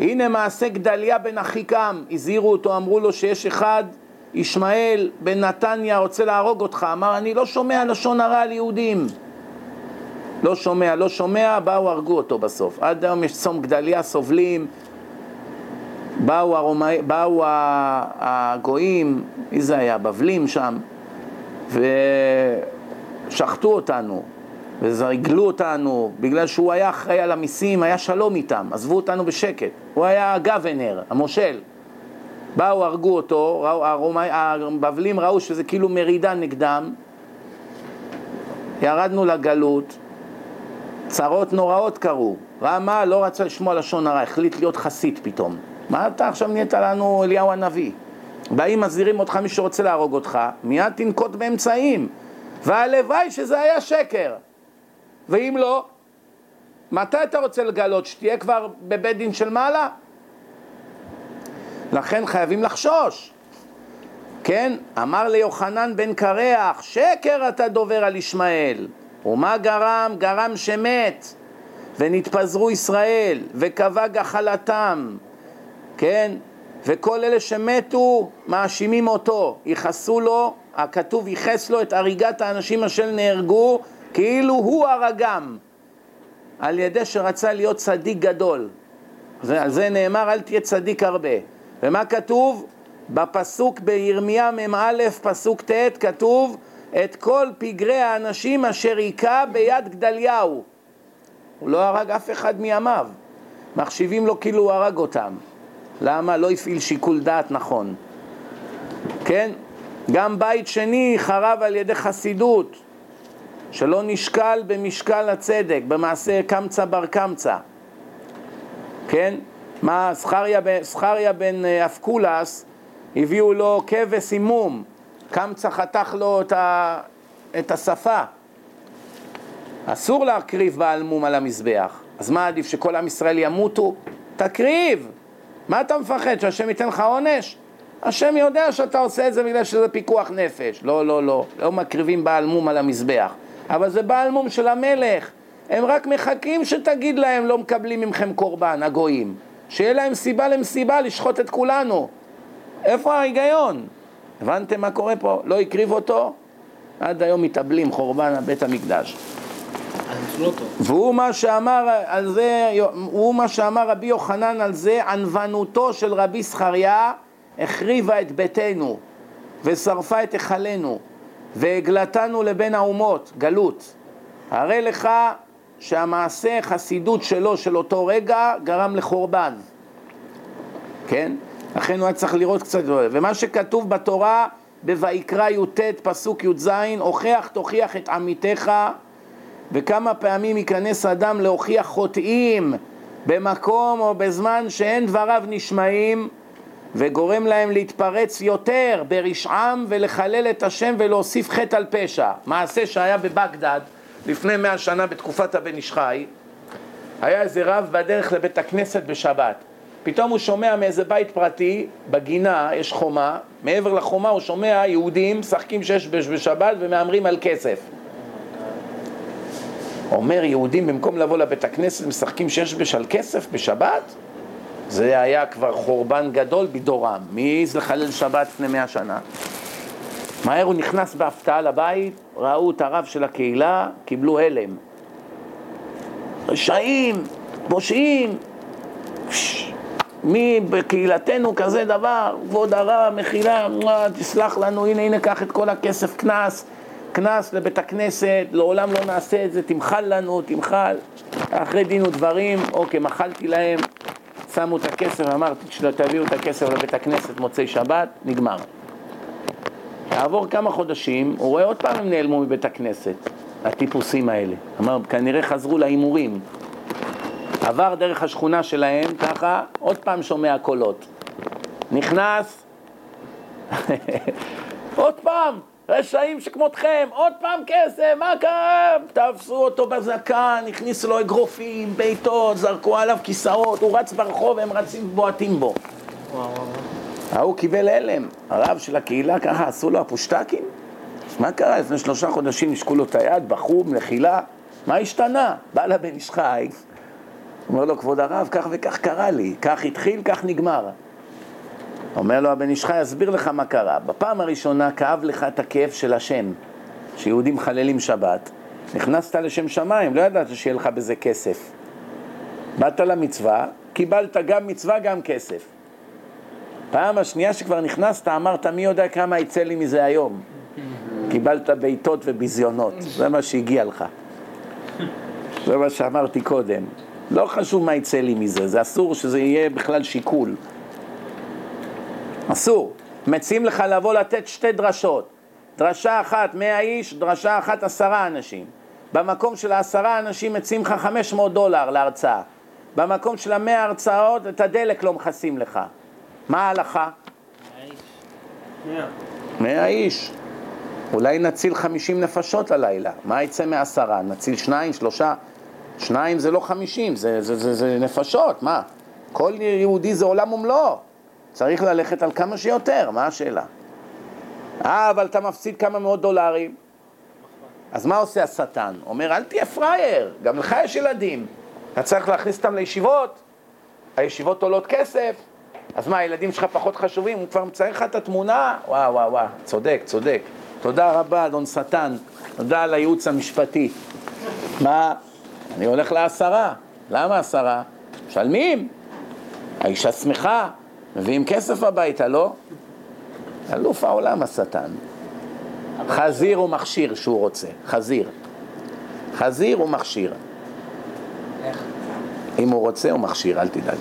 הנה מעשה גדליה בן אחיקם, הזהירו אותו, אמרו לו שיש אחד ישמעאל בן נתניה רוצה להרוג אותך, אמר אני לא שומע לשון הרע על יהודים. לא שומע, לא שומע, באו הרגו אותו בסוף. עד היום יש צום גדליה, סובלים, באו, הרומא, באו הגויים, מי זה היה? בבלים שם, ושחטו אותנו, וריגלו אותנו, בגלל שהוא היה אחראי על המיסים, היה שלום איתם, עזבו אותנו בשקט. הוא היה הגוונר, המושל. באו, הרגו אותו, הבבלים ראו שזה כאילו מרידה נגדם, ירדנו לגלות, צרות נוראות קרו. רמה לא רצה לשמוע לשון הרע, החליט להיות חסיד פתאום. מה אתה עכשיו נהיית לנו אליהו הנביא? באים מזהירים אותך מי שרוצה להרוג אותך, מיד תנקוט באמצעים. והלוואי שזה היה שקר. ואם לא, מתי אתה רוצה לגלות? שתהיה כבר בבית דין של מעלה? לכן חייבים לחשוש. כן? אמר ליוחנן בן קרח, שקר אתה דובר על ישמעאל. ומה גרם? גרם שמת, ונתפזרו ישראל, וקבע גחלתם, כן? וכל אלה שמתו מאשימים אותו, ייחסו לו, הכתוב ייחס לו את הריגת האנשים אשר נהרגו, כאילו הוא הרגם, על ידי שרצה להיות צדיק גדול. זה, על זה נאמר אל תהיה צדיק הרבה. ומה כתוב? בפסוק בירמיה מ"א, פסוק ט', כתוב את כל פגרי האנשים אשר היכה ביד גדליהו. הוא לא הרג אף אחד מימיו. מחשיבים לו כאילו הוא הרג אותם. למה? לא הפעיל שיקול דעת נכון. כן? גם בית שני חרב על ידי חסידות, שלא נשקל במשקל הצדק, במעשה קמצא בר קמצא. כן? מה, זכריה בן אה, אבקולס, הביאו לו כבש עם מום, קמצא חתך לו את, ה... את השפה. אסור להקריב בעל מום על המזבח. אז מה עדיף, שכל עם ישראל ימותו? תקריב! מה אתה מפחד, שהשם ייתן לך עונש? השם יודע שאתה עושה את זה בגלל שזה פיקוח נפש. לא, לא, לא, לא מקריבים בעל מום על המזבח. אבל זה בעל מום של המלך. הם רק מחכים שתגיד להם לא מקבלים מכם קורבן, הגויים. שיהיה להם סיבה למסיבה לשחוט את כולנו. איפה ההיגיון? הבנתם מה קורה פה? לא הקריב אותו, עד היום מתאבלים חורבן בית המקדש. והוא מה שאמר על זה, הוא מה שאמר רבי יוחנן על זה, ענוונותו של רבי זכריה החריבה את ביתנו ושרפה את היכלנו והגלתנו לבין האומות, גלות. הרי לך שהמעשה חסידות שלו של אותו רגע גרם לחורבן, כן? לכן הוא היה צריך לראות קצת, ומה שכתוב בתורה בויקרא י"ט פסוק י"ז, הוכח תוכיח את עמיתך וכמה פעמים ייכנס אדם להוכיח חוטאים במקום או בזמן שאין דבריו נשמעים וגורם להם להתפרץ יותר ברשעם ולחלל את השם ולהוסיף חטא על פשע. מעשה שהיה בבגדד לפני מאה שנה בתקופת הבן איש חי, היה איזה רב בדרך לבית הכנסת בשבת. פתאום הוא שומע מאיזה בית פרטי, בגינה יש חומה, מעבר לחומה הוא שומע יהודים משחקים שש בשבת ומהמרים על כסף. אומר יהודים במקום לבוא לבית הכנסת משחקים שש בש על כסף בשבת? זה היה כבר חורבן גדול בדורם. מי העז לחלל שבת לפני מאה שנה? מהר הוא נכנס בהפתעה לבית, ראו את הרב של הקהילה, קיבלו הלם. רשעים, פושעים, מי בקהילתנו כזה דבר, כבוד הרב, מחילה, תסלח לנו, הנה, הנה, קח את כל הכסף, קנס, קנס לבית הכנסת, לעולם לא נעשה את זה, תמחל לנו, תמחל. אחרי דין ודברים, אוקיי, מחלתי להם, שמו את הכסף, אמרתי, תביאו את הכסף לבית הכנסת מוצאי שבת, נגמר. יעבור כמה חודשים, הוא רואה עוד פעם הם נעלמו מבית הכנסת, הטיפוסים האלה. אמר, כנראה חזרו להימורים. עבר דרך השכונה שלהם, ככה, עוד פעם שומע קולות. נכנס, עוד פעם, רשעים שכמותכם, עוד פעם כסף, מה קרה? תפסו אותו בזקן, הכניסו לו אגרופים, בעיטות, זרקו עליו כיסאות, הוא רץ ברחוב, הם רצים ובועטים בו. ההוא קיבל הלם, הרב של הקהילה ככה עשו לו הפושטקים? מה קרה? לפני שלושה חודשים נשקו לו את היד, בחור, מחילה, מה השתנה? בא לבן איש חי, אומר לו, כבוד הרב, כך וכך קרה לי, כך התחיל, כך נגמר. אומר לו הבן איש חי, אסביר לך מה קרה. בפעם הראשונה כאב לך את הכאב של השם, שיהודים מחללים שבת, נכנסת לשם שמיים, לא ידעת שיהיה לך בזה כסף. באת למצווה, קיבלת גם מצווה, גם כסף. פעם השנייה שכבר נכנסת, אמרת, מי יודע כמה יצא לי מזה היום? קיבלת בעיטות וביזיונות, זה מה שהגיע לך. זה מה שאמרתי קודם. לא חשוב מה יצא לי מזה, זה אסור שזה יהיה בכלל שיקול. אסור. מציעים לך לבוא לתת שתי דרשות. דרשה אחת מאה איש, דרשה אחת עשרה אנשים. במקום של העשרה אנשים מציעים לך 500 דולר להרצאה. במקום של המאה הרצאות את הדלק לא מכסים לך. מה ההלכה? מאה. איש. אולי נציל 50 נפשות הלילה. מה יצא מעשרה? נציל שניים, שלושה? שניים זה לא 50, זה, זה, זה, זה נפשות, מה? כל יהודי זה עולם ומלואו. צריך ללכת על כמה שיותר, מה השאלה? אה, אבל אתה מפסיד כמה מאות דולרים. אז מה עושה השטן? אומר, אל תהיה פראייר, גם לך יש ילדים. אתה צריך להכניס אותם לישיבות, הישיבות עולות כסף, אז מה, הילדים שלך פחות חשובים? הוא כבר מצייר לך את התמונה? וואו, וואו, וואו, צודק, צודק. תודה רבה, אדון שטן. תודה על הייעוץ המשפטי. מה? אני הולך לעשרה. למה עשרה? משלמים. האישה שמחה, מביאים כסף הביתה, לא? אלוף העולם השטן. חזיר ומכשיר שהוא רוצה, חזיר. חזיר ומכשיר. איך? אם הוא רוצה הוא מכשיר, אל תדאג.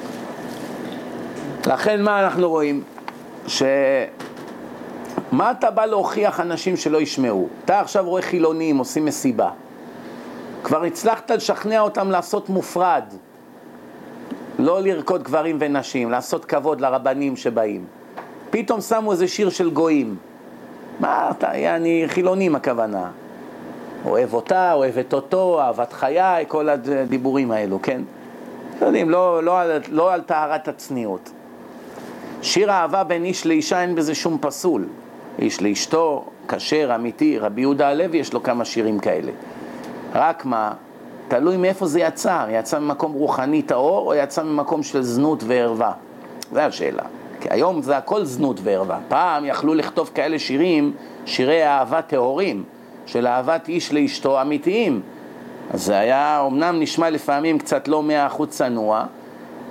לכן מה אנחנו רואים? ש... מה אתה בא להוכיח אנשים שלא ישמעו? אתה עכשיו רואה חילונים עושים מסיבה. כבר הצלחת לשכנע אותם לעשות מופרד. לא לרקוד גברים ונשים, לעשות כבוד לרבנים שבאים. פתאום שמו איזה שיר של גויים. מה אתה, יעני, חילונים הכוונה. אוהב אותה, אוהבת אותו, אהבת חיי, כל הדיבורים האלו, כן? אתם יודעים, לא, לא, לא על טהרת הצניעות. שיר אהבה בין איש לאישה אין בזה שום פסול. איש לאשתו, כשר, אמיתי, רבי יהודה הלוי יש לו כמה שירים כאלה. רק מה, תלוי מאיפה זה יצא, יצא ממקום רוחני טהור או יצא ממקום של זנות וערווה? זו השאלה. כי היום זה הכל זנות וערווה. פעם יכלו לכתוב כאלה שירים, שירי אהבה טהורים, של אהבת איש לאשתו אמיתיים. אז זה היה, אמנם נשמע לפעמים קצת לא מאה אחוז צנוע,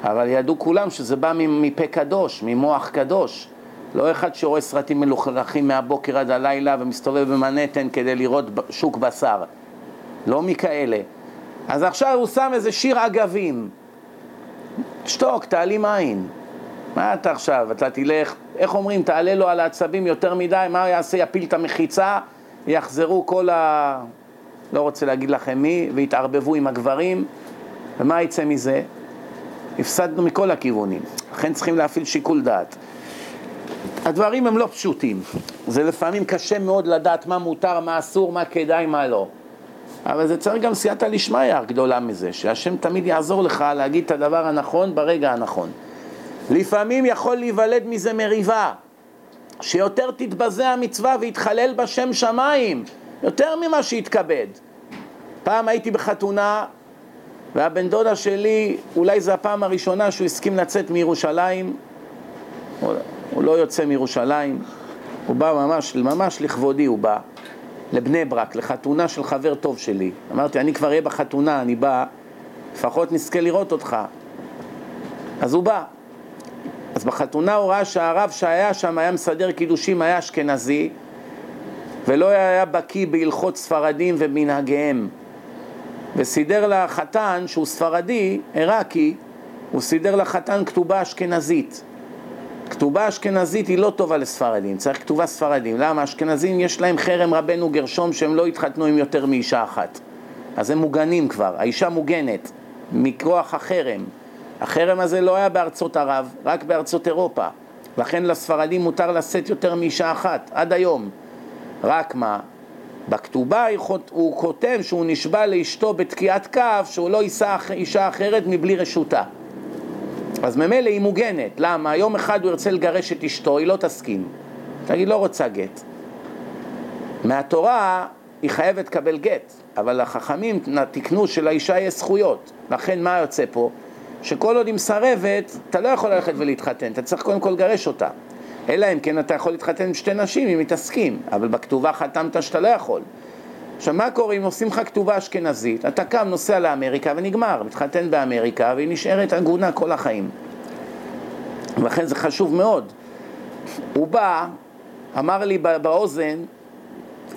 אבל ידעו כולם שזה בא מפה קדוש, ממוח קדוש. לא אחד שרואה סרטים מלוכלכים מהבוקר עד הלילה ומסתובב במנהטן כדי לראות שוק בשר. לא מכאלה. אז עכשיו הוא שם איזה שיר אגבים. שתוק, תעלים עין. מה אתה עכשיו? אתה תלך, איך אומרים, תעלה לו על העצבים יותר מדי, מה הוא יעשה? יפיל את המחיצה, יחזרו כל ה... לא רוצה להגיד לכם מי, ויתערבבו עם הגברים, ומה יצא מזה? הפסדנו מכל הכיוונים, לכן צריכים להפעיל שיקול דעת. הדברים הם לא פשוטים, זה לפעמים קשה מאוד לדעת מה מותר, מה אסור, מה כדאי, מה לא. אבל זה צריך גם סייעתא דשמיא גדולה מזה, שהשם תמיד יעזור לך להגיד את הדבר הנכון ברגע הנכון. לפעמים יכול להיוולד מזה מריבה, שיותר תתבזה המצווה ויתחלל בשם שמיים, יותר ממה שיתכבד. פעם הייתי בחתונה, והבן דודה שלי, אולי זו הפעם הראשונה שהוא הסכים לצאת מירושלים, הוא לא יוצא מירושלים, הוא בא ממש, ממש לכבודי הוא בא, לבני ברק, לחתונה של חבר טוב שלי. אמרתי, אני כבר אהיה בחתונה, אני בא, לפחות נזכה לראות אותך. אז הוא בא. אז בחתונה הוא ראה שהרב שהיה שם היה מסדר קידושים, היה אשכנזי, ולא היה בקיא בהלכות ספרדים ומנהגיהם. וסידר לחתן, שהוא ספרדי, עיראקי, הוא סידר לחתן כתובה אשכנזית. כתובה אשכנזית היא לא טובה לספרדים, צריך כתובה ספרדים. למה? אשכנזים יש להם חרם רבנו גרשום שהם לא התחתנו עם יותר מאישה אחת. אז הם מוגנים כבר, האישה מוגנת מכוח החרם. החרם הזה לא היה בארצות ערב, רק בארצות אירופה. לכן לספרדים מותר לשאת יותר מאישה אחת, עד היום. רק מה? בכתובה הוא כותב שהוא נשבע לאשתו בתקיעת כף שהוא לא יישא אישה אחרת מבלי רשותה. אז ממילא היא מוגנת. למה? יום אחד הוא ירצה לגרש את אשתו, היא לא תסכים. תגיד, לא רוצה גט. מהתורה היא חייבת לקבל גט, אבל החכמים תיקנו שלאישה יש זכויות. לכן מה יוצא פה? שכל עוד היא מסרבת, אתה לא יכול ללכת ולהתחתן, אתה צריך קודם כל לגרש אותה. אלא אם כן אתה יכול להתחתן עם שתי נשים אם מתעסקים, אבל בכתובה חתמת שאתה לא יכול. עכשיו, מה קורה אם עושים לך כתובה אשכנזית? אתה קם, נוסע לאמריקה ונגמר, מתחתן באמריקה והיא נשארת עגונה כל החיים. ולכן זה חשוב מאוד. הוא בא, אמר לי באוזן,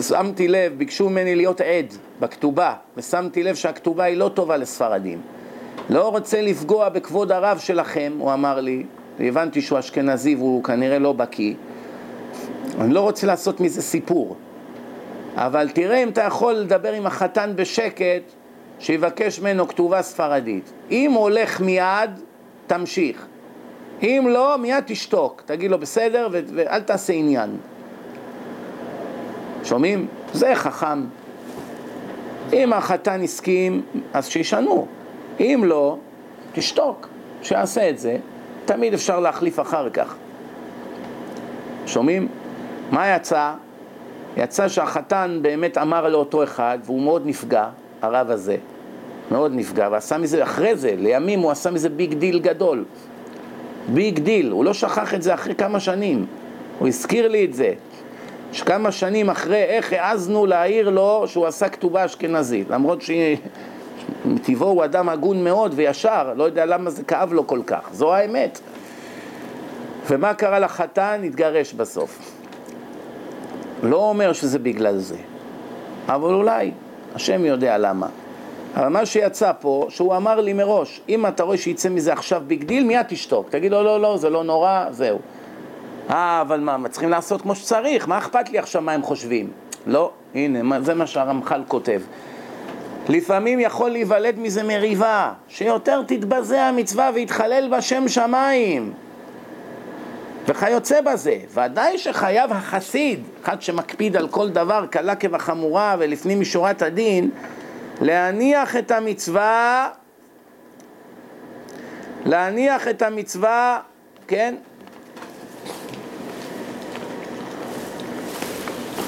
שמתי לב, ביקשו ממני להיות עד בכתובה, ושמתי לב שהכתובה היא לא טובה לספרדים. לא רוצה לפגוע בכבוד הרב שלכם, הוא אמר לי, והבנתי שהוא אשכנזי והוא כנראה לא בקיא. אני לא רוצה לעשות מזה סיפור. אבל תראה אם אתה יכול לדבר עם החתן בשקט, שיבקש ממנו כתובה ספרדית. אם הולך מיד, תמשיך. אם לא, מיד תשתוק. תגיד לו בסדר ו- ואל תעשה עניין. שומעים? זה חכם. אם החתן הסכים, אז שישנו. אם לא, תשתוק, שיעשה את זה. תמיד אפשר להחליף אחר כך. שומעים? מה יצא? יצא שהחתן באמת אמר לאותו אחד, והוא מאוד נפגע, הרב הזה, מאוד נפגע, ועשה מזה, אחרי זה, לימים הוא עשה מזה big deal גדול. big deal, הוא לא שכח את זה אחרי כמה שנים, הוא הזכיר לי את זה. שכמה שנים אחרי, איך העזנו להעיר לו שהוא עשה כתובה אשכנזית, למרות שמטבעו הוא אדם הגון מאוד וישר, לא יודע למה זה כאב לו כל כך, זו האמת. ומה קרה לחתן? התגרש בסוף. לא אומר שזה בגלל זה, אבל אולי, השם יודע למה. אבל מה שיצא פה, שהוא אמר לי מראש, אם אתה רואה שיצא מזה עכשיו big deal, מיד תשתוק. תגיד לו, לא, לא, זה לא נורא, זהו. אה, אבל מה, צריכים לעשות כמו שצריך, מה אכפת לי עכשיו מה הם חושבים? לא, הנה, זה מה שהרמח"ל כותב. לפעמים יכול להיוולד מזה מריבה, שיותר תתבזה המצווה ויתחלל בשם שמיים. וכיוצא בזה, ודאי שחייב החסיד, אחד שמקפיד על כל דבר, קלה כבחמורה ולפנים משורת הדין, להניח את המצווה, להניח את המצווה, כן?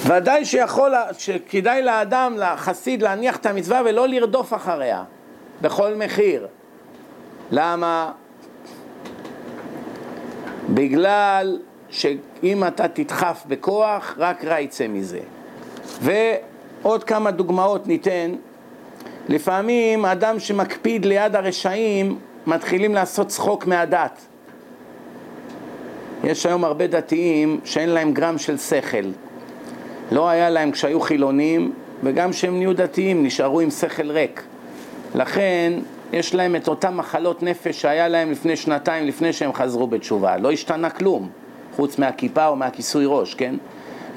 ודאי שיכול, שכדאי לאדם, לחסיד, להניח את המצווה ולא לרדוף אחריה בכל מחיר. למה? בגלל שאם אתה תדחף בכוח, רק רע יצא מזה. ועוד כמה דוגמאות ניתן. לפעמים אדם שמקפיד ליד הרשעים, מתחילים לעשות צחוק מהדת. יש היום הרבה דתיים שאין להם גרם של שכל. לא היה להם כשהיו חילונים, וגם כשהם נהיו דתיים נשארו עם שכל ריק. לכן יש להם את אותן מחלות נפש שהיה להם לפני שנתיים, לפני שהם חזרו בתשובה. לא השתנה כלום, חוץ מהכיפה או מהכיסוי ראש, כן?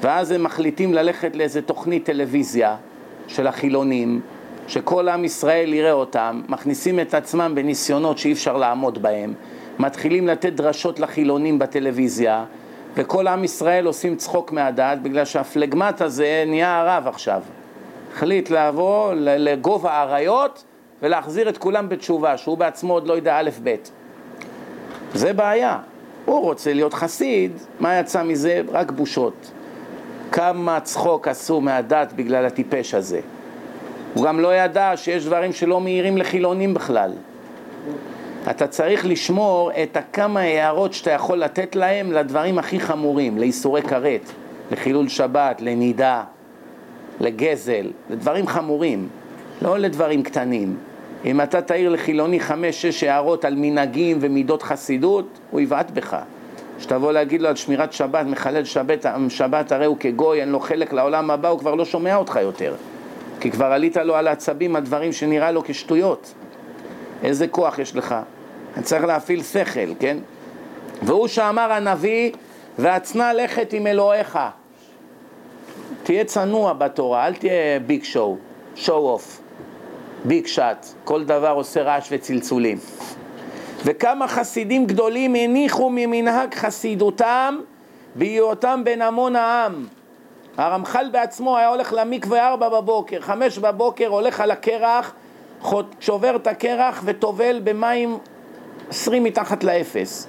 ואז הם מחליטים ללכת לאיזה תוכנית טלוויזיה של החילונים, שכל עם ישראל יראה אותם, מכניסים את עצמם בניסיונות שאי אפשר לעמוד בהם, מתחילים לתת דרשות לחילונים בטלוויזיה, וכל עם ישראל עושים צחוק מהדת, בגלל שהפלגמט הזה נהיה הרב עכשיו. החליט לעבור לגובה האריות ולהחזיר את כולם בתשובה, שהוא בעצמו עוד לא יודע א' ב'. זה בעיה. הוא רוצה להיות חסיד, מה יצא מזה? רק בושות. כמה צחוק עשו מהדת בגלל הטיפש הזה. הוא גם לא ידע שיש דברים שלא מאירים לחילונים בכלל. אתה צריך לשמור את הכמה הערות שאתה יכול לתת להם לדברים הכי חמורים, לאיסורי כרת, לחילול שבת, לנידה, לגזל, לדברים חמורים, לא לדברים קטנים. אם אתה תעיר לחילוני חמש-שש הערות על מנהגים ומידות חסידות, הוא יבעט בך. כשתבוא להגיד לו על שמירת שבת, מחלל שבת, שבת הרי הוא כגוי, אין לו חלק לעולם הבא, הוא כבר לא שומע אותך יותר. כי כבר עלית לו על העצבים הדברים שנראה לו כשטויות. איזה כוח יש לך? אני צריך להפעיל שכל, כן? והוא שאמר הנביא, והצנע לכת עם אלוהיך. תהיה צנוע בתורה, אל תהיה big show, show off, big shot, כל דבר עושה רעש וצלצולים. וכמה חסידים גדולים הניחו ממנהג חסידותם בהיותם בין המון העם. הרמח"ל בעצמו היה הולך למקווה ארבע בבוקר, חמש בבוקר הולך על הקרח, שובר את הקרח וטובל במים עשרים מתחת לאפס.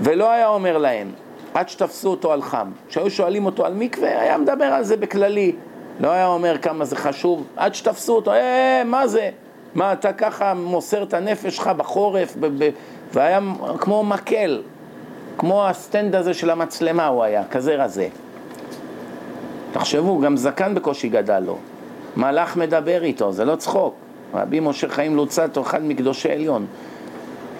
ולא היה אומר להם, עד שתפסו אותו על חם. כשהיו שואלים אותו על מקווה, היה מדבר על זה בכללי. לא היה אומר כמה זה חשוב, עד שתפסו אותו, אה, אה מה זה? מה, אתה ככה מוסר את הנפש שלך בחורף, ב- ב- והיה כמו מקל. כמו הסטנד הזה של המצלמה הוא היה, כזה רזה. תחשבו, גם זקן בקושי גדל לו. מלאך מדבר איתו, זה לא צחוק. רבי משה חיים לוצטו, אחד מקדושי עליון.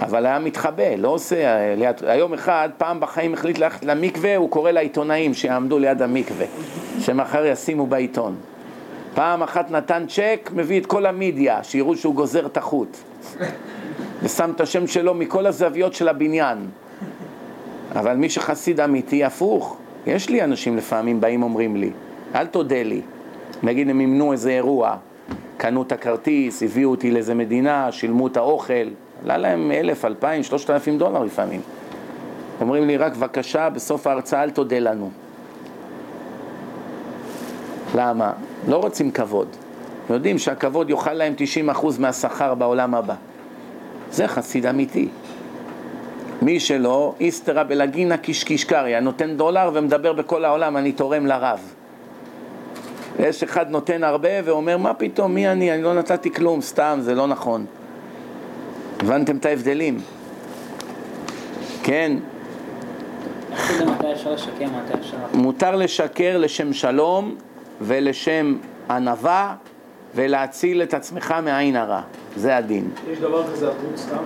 אבל היה מתחבא, לא עושה ליד... היום אחד, פעם בחיים החליט ללכת למקווה, הוא קורא לעיתונאים שיעמדו ליד המקווה, שמחר ישימו בעיתון. פעם אחת נתן צ'ק, מביא את כל המדיה, שיראו שהוא גוזר את החוט. ושם את השם שלו מכל הזוויות של הבניין. אבל מי שחסיד אמיתי, הפוך. יש לי אנשים לפעמים באים אומרים לי, אל תודה לי. נגיד הם מימנו איזה אירוע, קנו את הכרטיס, הביאו אותי לאיזה מדינה, שילמו את האוכל, עלה להם אלף, אלפיים, שלושת אלפים דולר לפעמים. אומרים לי, רק בבקשה, בסוף ההרצאה אל תודה לנו. למה? לא רוצים כבוד. יודעים שהכבוד יאכל להם 90% מהשכר בעולם הבא. זה חסיד אמיתי. מי שלא, איסתרא בלגינא קישקישקריא, נותן דולר ומדבר בכל העולם, אני תורם לרב. יש אחד נותן הרבה ואומר, מה פתאום, מי אני? אני לא נתתי כלום, סתם, זה לא נכון. הבנתם את ההבדלים? כן. מותר לשקר לשם שלום ולשם ענווה ולהציל את עצמך מעין הרע. זה הדין. יש דבר כזה ערבות סתם?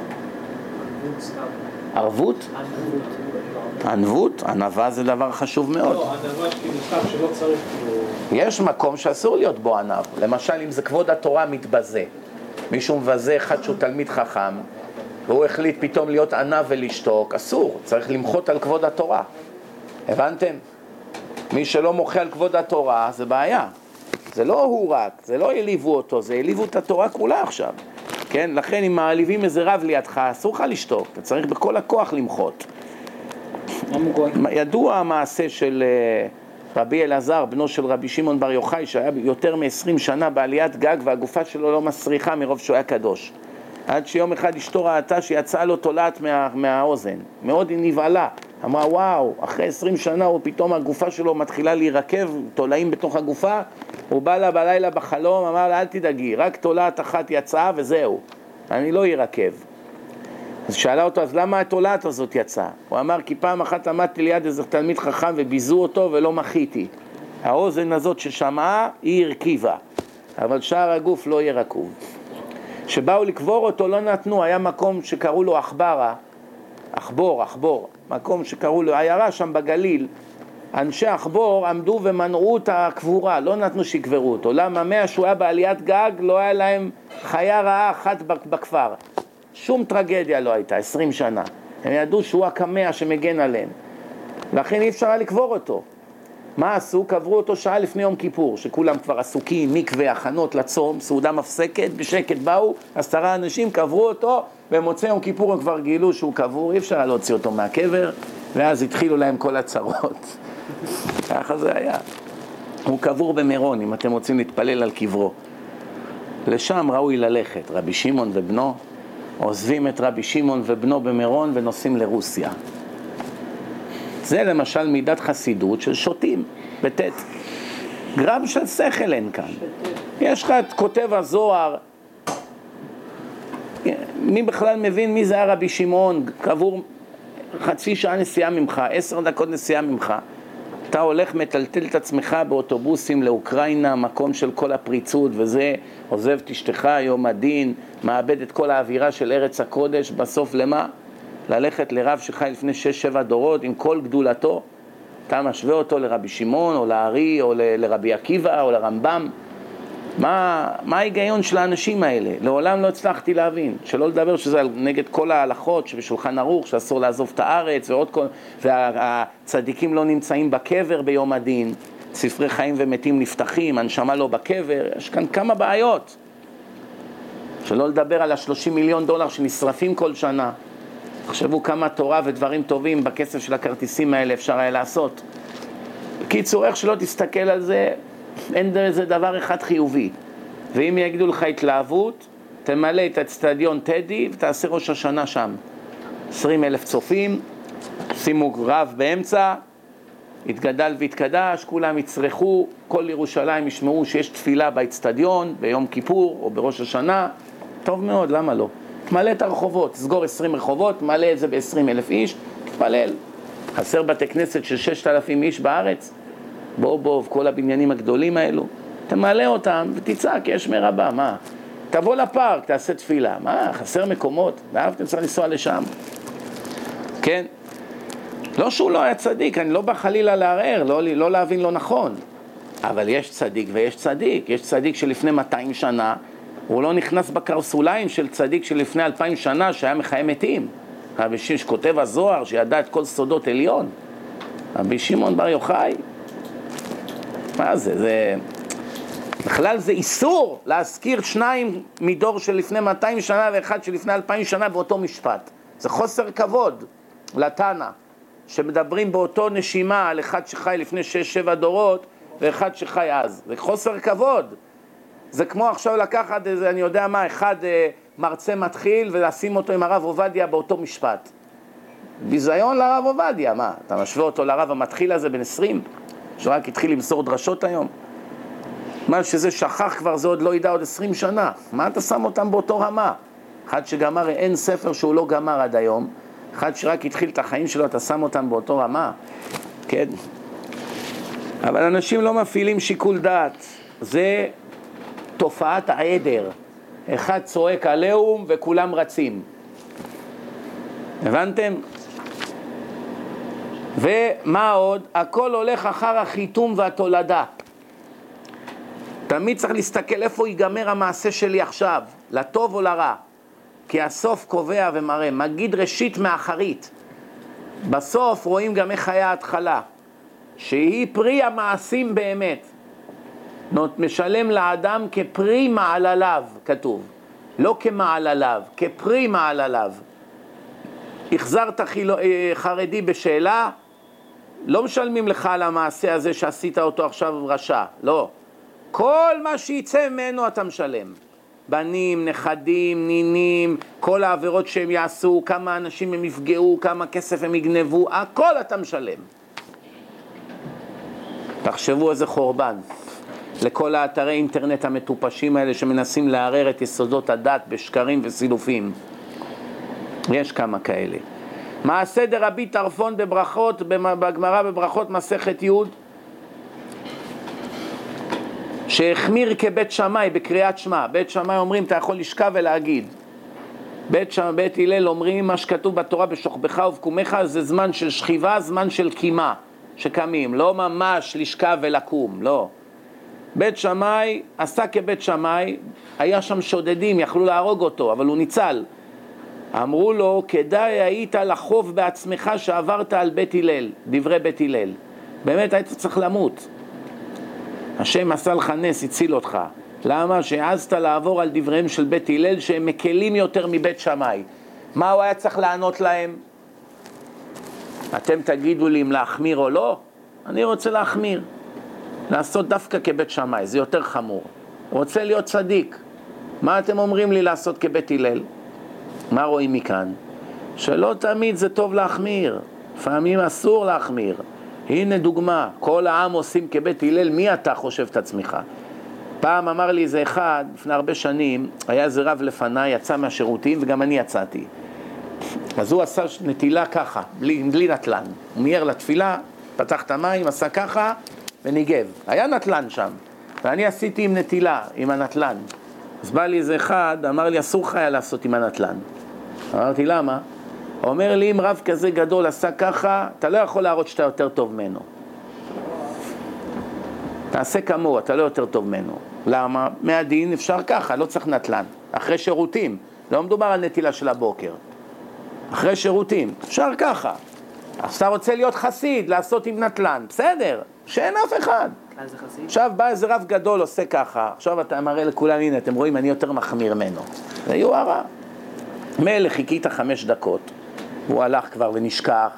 ערבות סתם. ערבות? ענבות? ענווה זה דבר חשוב מאוד. לא, ענווה כאילו סתם שלא צריך כאילו... יש מקום שאסור להיות בו ענב. למשל, אם זה כבוד התורה מתבזה. מישהו מבזה אחד שהוא תלמיד חכם, והוא החליט פתאום להיות ענב ולשתוק, אסור, צריך למחות על כבוד התורה. הבנתם? מי שלא מוחה על כבוד התורה, זה בעיה. זה לא הוא רק, זה לא העליבו אותו, זה העליבו את התורה כולה עכשיו. כן? לכן אם מעליבים איזה רב לידך, אסור לך לשתוק, אתה צריך בכל הכוח למחות. ידוע המעשה של אה, רבי אלעזר, בנו של רבי שמעון בר יוחאי, שהיה יותר מ-20 שנה בעליית גג והגופה שלו לא מסריחה מרוב שהוא היה קדוש. עד שיום אחד אשתו ראתה שיצאה לו תולעת מה, מהאוזן. מאוד היא נבהלה. אמרה, וואו, אחרי עשרים שנה הוא פתאום הגופה שלו מתחילה להירקב, תולעים בתוך הגופה. הוא בא לה בלילה בחלום, אמר לה, אל תדאגי, רק תולעת אחת יצאה וזהו. אני לא ארקב. אז שאלה אותו, אז למה התולעת הזאת יצאה? הוא אמר, כי פעם אחת עמדתי ליד איזה תלמיד חכם וביזו אותו ולא מחיתי. האוזן הזאת ששמעה, היא הרכיבה, אבל שאר הגוף לא יהיה רקוב. כשבאו לקבור אותו לא נתנו, היה מקום שקראו לו עכברה, עכבור, עכבור, מקום שקראו לו, עיירה שם בגליל, אנשי עכבור עמדו ומנעו את הקבורה, לא נתנו שיקברו אותו. למה? מאה שהוא היה בעליית גג, לא היה להם חיה רעה אחת בכפר. שום טרגדיה לא הייתה, עשרים שנה. הם ידעו שהוא הקמע שמגן עליהם. לכן אי אפשר היה לקבור אותו. מה עשו? קברו אותו שעה לפני יום כיפור, שכולם כבר עסוקים, מקווה, הכנות לצום, סעודה מפסקת, בשקט באו, עשרה אנשים קברו אותו, במוצאי יום כיפור הם כבר גילו שהוא קבור, אי אפשר היה להוציא אותו מהקבר, ואז התחילו להם כל הצרות. ככה זה היה. הוא קבור במירון, אם אתם רוצים להתפלל על קברו. לשם ראוי ללכת, רבי שמעון ובנו עוזבים את רבי שמעון ובנו במירון ונוסעים לרוסיה. זה למשל מידת חסידות של שוטים, בטית. גרם של שכל אין כאן. יש לך את כותב הזוהר, מי בכלל מבין מי זה היה רבי שמעון, קבור חצי שעה נסיעה ממך, עשר דקות נסיעה ממך. אתה הולך, מטלטל את עצמך באוטובוסים לאוקראינה, מקום של כל הפריצות וזה, עוזב את אשתך יום הדין, מאבד את כל האווירה של ארץ הקודש, בסוף למה? ללכת לרב שחי לפני שש, שבע דורות עם כל גדולתו, אתה משווה אותו לרבי שמעון או לארי או לרבי עקיבא או לרמב"ם. מה, מה ההיגיון של האנשים האלה? לעולם לא הצלחתי להבין. שלא לדבר שזה נגד כל ההלכות שבשולחן ערוך, שאסור לעזוב את הארץ, ועוד כל... והצדיקים לא נמצאים בקבר ביום הדין, ספרי חיים ומתים נפתחים, הנשמה לא בקבר, יש כאן כמה בעיות. שלא לדבר על השלושים מיליון דולר שנשרפים כל שנה. תחשבו כמה תורה ודברים טובים בכסף של הכרטיסים האלה אפשר היה לעשות. בקיצור, איך שלא תסתכל על זה, אין איזה דבר אחד חיובי. ואם יגידו לך התלהבות, תמלא את אצטדיון טדי ותעשה ראש השנה שם. עשרים אלף צופים, שימו רב באמצע, יתגדל ויתקדש, כולם יצרכו, כל ירושלים ישמעו שיש תפילה באצטדיון ביום כיפור או בראש השנה, טוב מאוד, למה לא? תמלא את הרחובות, תסגור עשרים רחובות, תמלא את זה בעשרים אלף איש, תתפלל. חסר בתי כנסת של ששת אלפים איש בארץ? בואו, כל הבניינים הגדולים האלו, תמלא אותם ותצעק יש מרבה, מה? תבוא לפארק, תעשה תפילה, מה, חסר מקומות? ואהבתם צריך לנסוע לשם, כן? לא שהוא לא היה צדיק, אני לא בא חלילה לערער, לא, לא להבין לא נכון, אבל יש צדיק ויש צדיק, יש צדיק שלפני 200 שנה הוא לא נכנס בקרסוליים של צדיק שלפני 2,000 שנה שהיה מחיי מתים. רבי שמעון שכותב הזוהר, שידע את כל סודות עליון. רבי שמעון בר יוחאי, מה זה, זה... בכלל זה איסור להזכיר שניים מדור של לפני 200 שנה ואחד של לפני 2,000 שנה באותו משפט. זה חוסר כבוד לתנא, שמדברים באותו נשימה על אחד שחי לפני 6-7 דורות ואחד שחי אז. זה חוסר כבוד. זה כמו עכשיו לקחת איזה, אני יודע מה, אחד אה, מרצה מתחיל ולשים אותו עם הרב עובדיה באותו משפט. ביזיון לרב עובדיה, מה? אתה משווה אותו לרב המתחיל הזה בן 20, שרק התחיל למסור דרשות היום? מה שזה שכח כבר, זה עוד לא ידע עוד 20 שנה. מה אתה שם אותם באותו רמה? אחד שגמר, אין ספר שהוא לא גמר עד היום, אחד שרק התחיל את החיים שלו, אתה שם אותם באותו רמה? כן. אבל אנשים לא מפעילים שיקול דעת. זה תופעת העדר. אחד צועק עליהום וכולם רצים. הבנתם? ומה עוד? הכל הולך אחר החיתום והתולדה. תמיד צריך להסתכל איפה ייגמר המעשה שלי עכשיו, לטוב או לרע. כי הסוף קובע ומראה, מגיד ראשית מאחרית. בסוף רואים גם איך היה ההתחלה, שהיא פרי המעשים באמת. משלם לאדם כפרי מעלליו, כתוב. לא כמעלליו, כפרי מעלליו. החזרת אה, חרדי בשאלה, לא משלמים לך על המעשה הזה שעשית אותו עכשיו רשע, לא. כל מה שיצא ממנו אתה משלם. בנים, נכדים, נינים, כל העבירות שהם יעשו, כמה אנשים הם יפגעו, כמה כסף הם יגנבו, הכל אתה משלם. תחשבו איזה חורבן. לכל האתרי אינטרנט המטופשים האלה שמנסים לערער את יסודות הדת בשקרים וסילופים. יש כמה כאלה. מעשה דרבי טרפון בברכות, בגמרא בברכות מסכת י' שהחמיר כבית שמאי בקריאת שמע. בית שמאי אומרים אתה יכול לשכב ולהגיד. בית, שם, בית הלל אומרים מה שכתוב בתורה בשוכבך ובקומך זה זמן של שכיבה, זמן של קימה שקמים, לא ממש לשכב ולקום, לא. בית שמאי עשה כבית שמאי, היה שם שודדים, יכלו להרוג אותו, אבל הוא ניצל. אמרו לו, כדאי היית לחוב בעצמך שעברת על בית הלל, דברי בית הלל. באמת היית צריך למות. השם עשה לך נס, הציל אותך. למה? שהעזת לעבור על דבריהם של בית הלל שהם מקלים יותר מבית שמאי. מה הוא היה צריך לענות להם? אתם תגידו לי אם להחמיר או לא? אני רוצה להחמיר. לעשות דווקא כבית שמאי, זה יותר חמור. רוצה להיות צדיק. מה אתם אומרים לי לעשות כבית הלל? מה רואים מכאן? שלא תמיד זה טוב להחמיר, לפעמים אסור להחמיר. הנה דוגמה, כל העם עושים כבית הלל, מי אתה חושב את עצמך? פעם אמר לי איזה אחד, לפני הרבה שנים, היה איזה רב לפניי, יצא מהשירותים וגם אני יצאתי. אז הוא עשה נטילה ככה, בלי, בלי נטלן. הוא מיהר לתפילה, פתח את המים, עשה ככה וניגב. היה נטלן שם, ואני עשיתי עם נטילה, עם הנטלן. אז בא לי איזה אחד, אמר לי, אסור לך היה לעשות עם הנטלן. אמרתי, למה? הוא אומר לי, אם רב כזה גדול עשה ככה, אתה לא יכול להראות שאתה יותר טוב ממנו. תעשה כמוהו, אתה לא יותר טוב ממנו. למה? מהדין אפשר ככה, לא צריך נטלן. אחרי שירותים, לא מדובר על נטילה של הבוקר. אחרי שירותים, אפשר ככה. אז אתה רוצה להיות חסיד, לעשות עם נטלן, בסדר, שאין אף אחד. עכשיו בא איזה רב גדול עושה ככה, עכשיו אתה מראה לכולם, הנה, אתם רואים, אני יותר מחמיר ממנו. זה יוהרה. מילא חיכית חמש דקות, הוא הלך כבר ונשכח,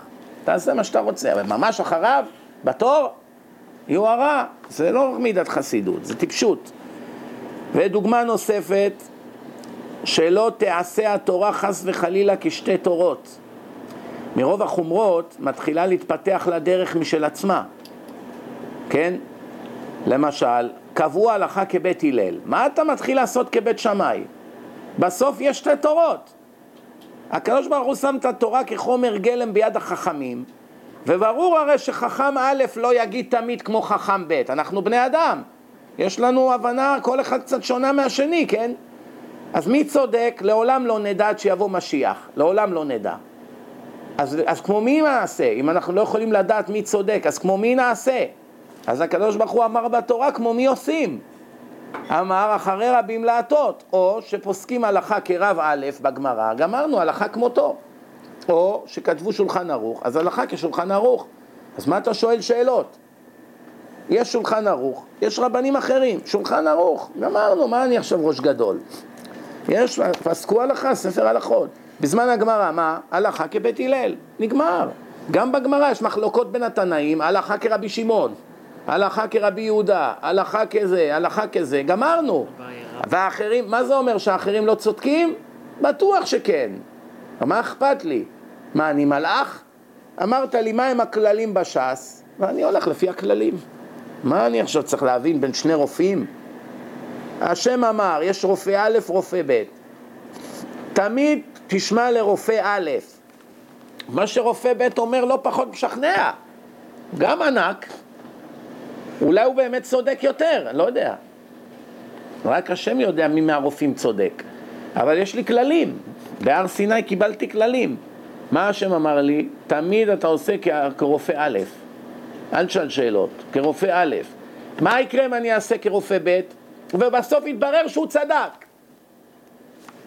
תעשה מה שאתה רוצה, אבל ממש אחריו, בתור, יוהרה. זה לא מידת חסידות, זה טיפשות. ודוגמה נוספת, שלא תעשה התורה חס וחלילה כשתי תורות. מרוב החומרות מתחילה להתפתח לה דרך משל עצמה, כן? למשל, קבעו הלכה כבית הלל, מה אתה מתחיל לעשות כבית שמאי? בסוף יש שתי תורות. הקדוש ברוך הוא שם את התורה כחומר גלם ביד החכמים, וברור הרי שחכם א' לא יגיד תמיד כמו חכם ב', אנחנו בני אדם. יש לנו הבנה, כל אחד קצת שונה מהשני, כן? אז מי צודק? לעולם לא נדע עד שיבוא משיח. לעולם לא נדע. אז, אז כמו מי נעשה? אם אנחנו לא יכולים לדעת מי צודק, אז כמו מי נעשה? אז הקדוש ברוך הוא אמר בתורה, כמו מי עושים? אמר אחרי רבים להטות, או שפוסקים הלכה כרב א' בגמרא, גמרנו הלכה כמותו. או שכתבו שולחן ערוך, אז הלכה כשולחן ערוך. אז מה אתה שואל שאלות? יש שולחן ערוך, יש רבנים אחרים, שולחן ערוך, גמרנו, מה אני עכשיו ראש גדול? יש, פסקו הלכה, ספר הלכות. בזמן הגמרא, מה? הלכה כבית הלל, נגמר. גם בגמרא יש מחלוקות בין התנאים, הלכה כרבי שמעון, הלכה כרבי יהודה, הלכה כזה, הלכה כזה, גמרנו. והאחרים, מה זה אומר שהאחרים לא צודקים? בטוח שכן. מה אכפת לי? מה, אני מלאך? אמרת לי, מה הם הכללים בש"ס? ואני הולך לפי הכללים. מה אני עכשיו צריך להבין בין שני רופאים? השם אמר, יש רופא א', רופא ב'. תמיד תשמע לרופא א'. מה שרופא ב' אומר לא פחות משכנע. גם ענק. אולי הוא באמת צודק יותר, אני לא יודע. רק השם יודע מי מהרופאים צודק. אבל יש לי כללים. בהר סיני קיבלתי כללים. מה השם אמר לי? תמיד אתה עושה כרופא א', אל תשאל שאלות, כרופא א'. מה יקרה אם אני אעשה כרופא ב', ובסוף יתברר שהוא צדק?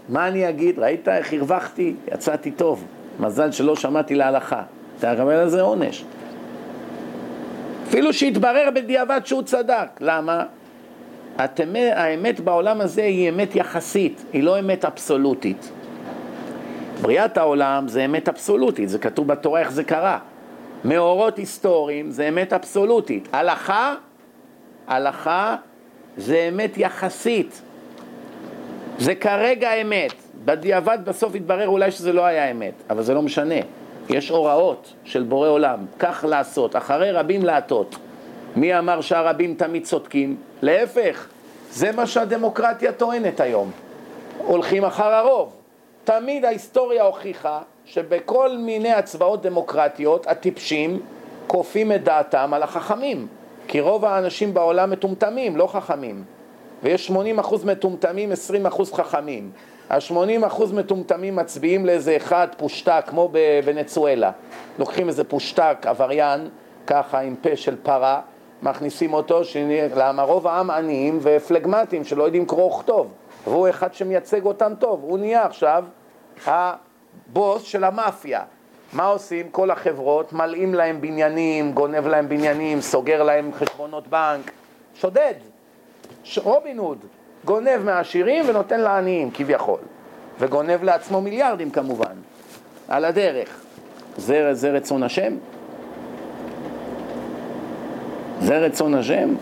מה אני אגיד? ראית איך הרווחתי? יצאתי טוב. מזל שלא שמעתי להלכה. אתה מקבל על זה עונש. אפילו שהתברר בדיעבד שהוא צדק. למה? התאמת, האמת בעולם הזה היא אמת יחסית, היא לא אמת אבסולוטית. בריאת העולם זה אמת אבסולוטית, זה כתוב בתורה איך זה קרה. מאורות היסטוריים זה אמת אבסולוטית. הלכה, הלכה זה אמת יחסית. זה כרגע אמת. בדיעבד בסוף יתברר אולי שזה לא היה אמת, אבל זה לא משנה. יש הוראות של בורא עולם, כך לעשות, אחרי רבים להטות. מי אמר שהרבים תמיד צודקים? להפך, זה מה שהדמוקרטיה טוענת היום. הולכים אחר הרוב. תמיד ההיסטוריה הוכיחה שבכל מיני הצבעות דמוקרטיות הטיפשים כופים את דעתם על החכמים כי רוב האנשים בעולם מטומטמים, לא חכמים ויש 80% מטומטמים, 20% חכמים ה-80% מטומטמים מצביעים לאיזה אחד פושטק כמו בוונצואלה. לוקחים איזה פושטק עבריין ככה עם פה של פרה מכניסים אותו, שנהיה, למה רוב העם עניים ופלגמטים שלא יודעים קרוא וכתוב. והוא אחד שמייצג אותם טוב, הוא נהיה עכשיו הבוס של המאפיה. מה עושים? כל החברות מלאים להם בניינים, גונב להם בניינים, סוגר להם חשבונות בנק, שודד, רובין הוד, גונב מהעשירים ונותן לעניים כביכול, וגונב לעצמו מיליארדים כמובן, על הדרך. זה, זה רצון השם? זה רצון השם?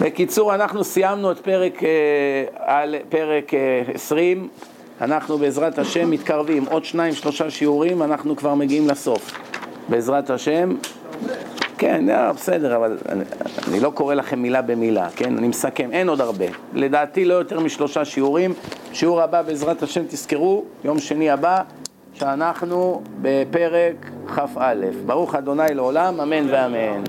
בקיצור, אנחנו סיימנו את פרק, אה, פרק 20, אה, אנחנו בעזרת השם מתקרבים, עוד שניים שלושה שיעורים, אנחנו כבר מגיעים לסוף. בעזרת השם. כן, לא, בסדר, אבל אני, אני לא קורא לכם מילה במילה, כן? אני מסכם, אין עוד הרבה. לדעתי לא יותר משלושה שיעורים. שיעור הבא, בעזרת השם, תזכרו, יום שני הבא, שאנחנו בפרק כ"א. ברוך אדוני לעולם, אמן ואמן.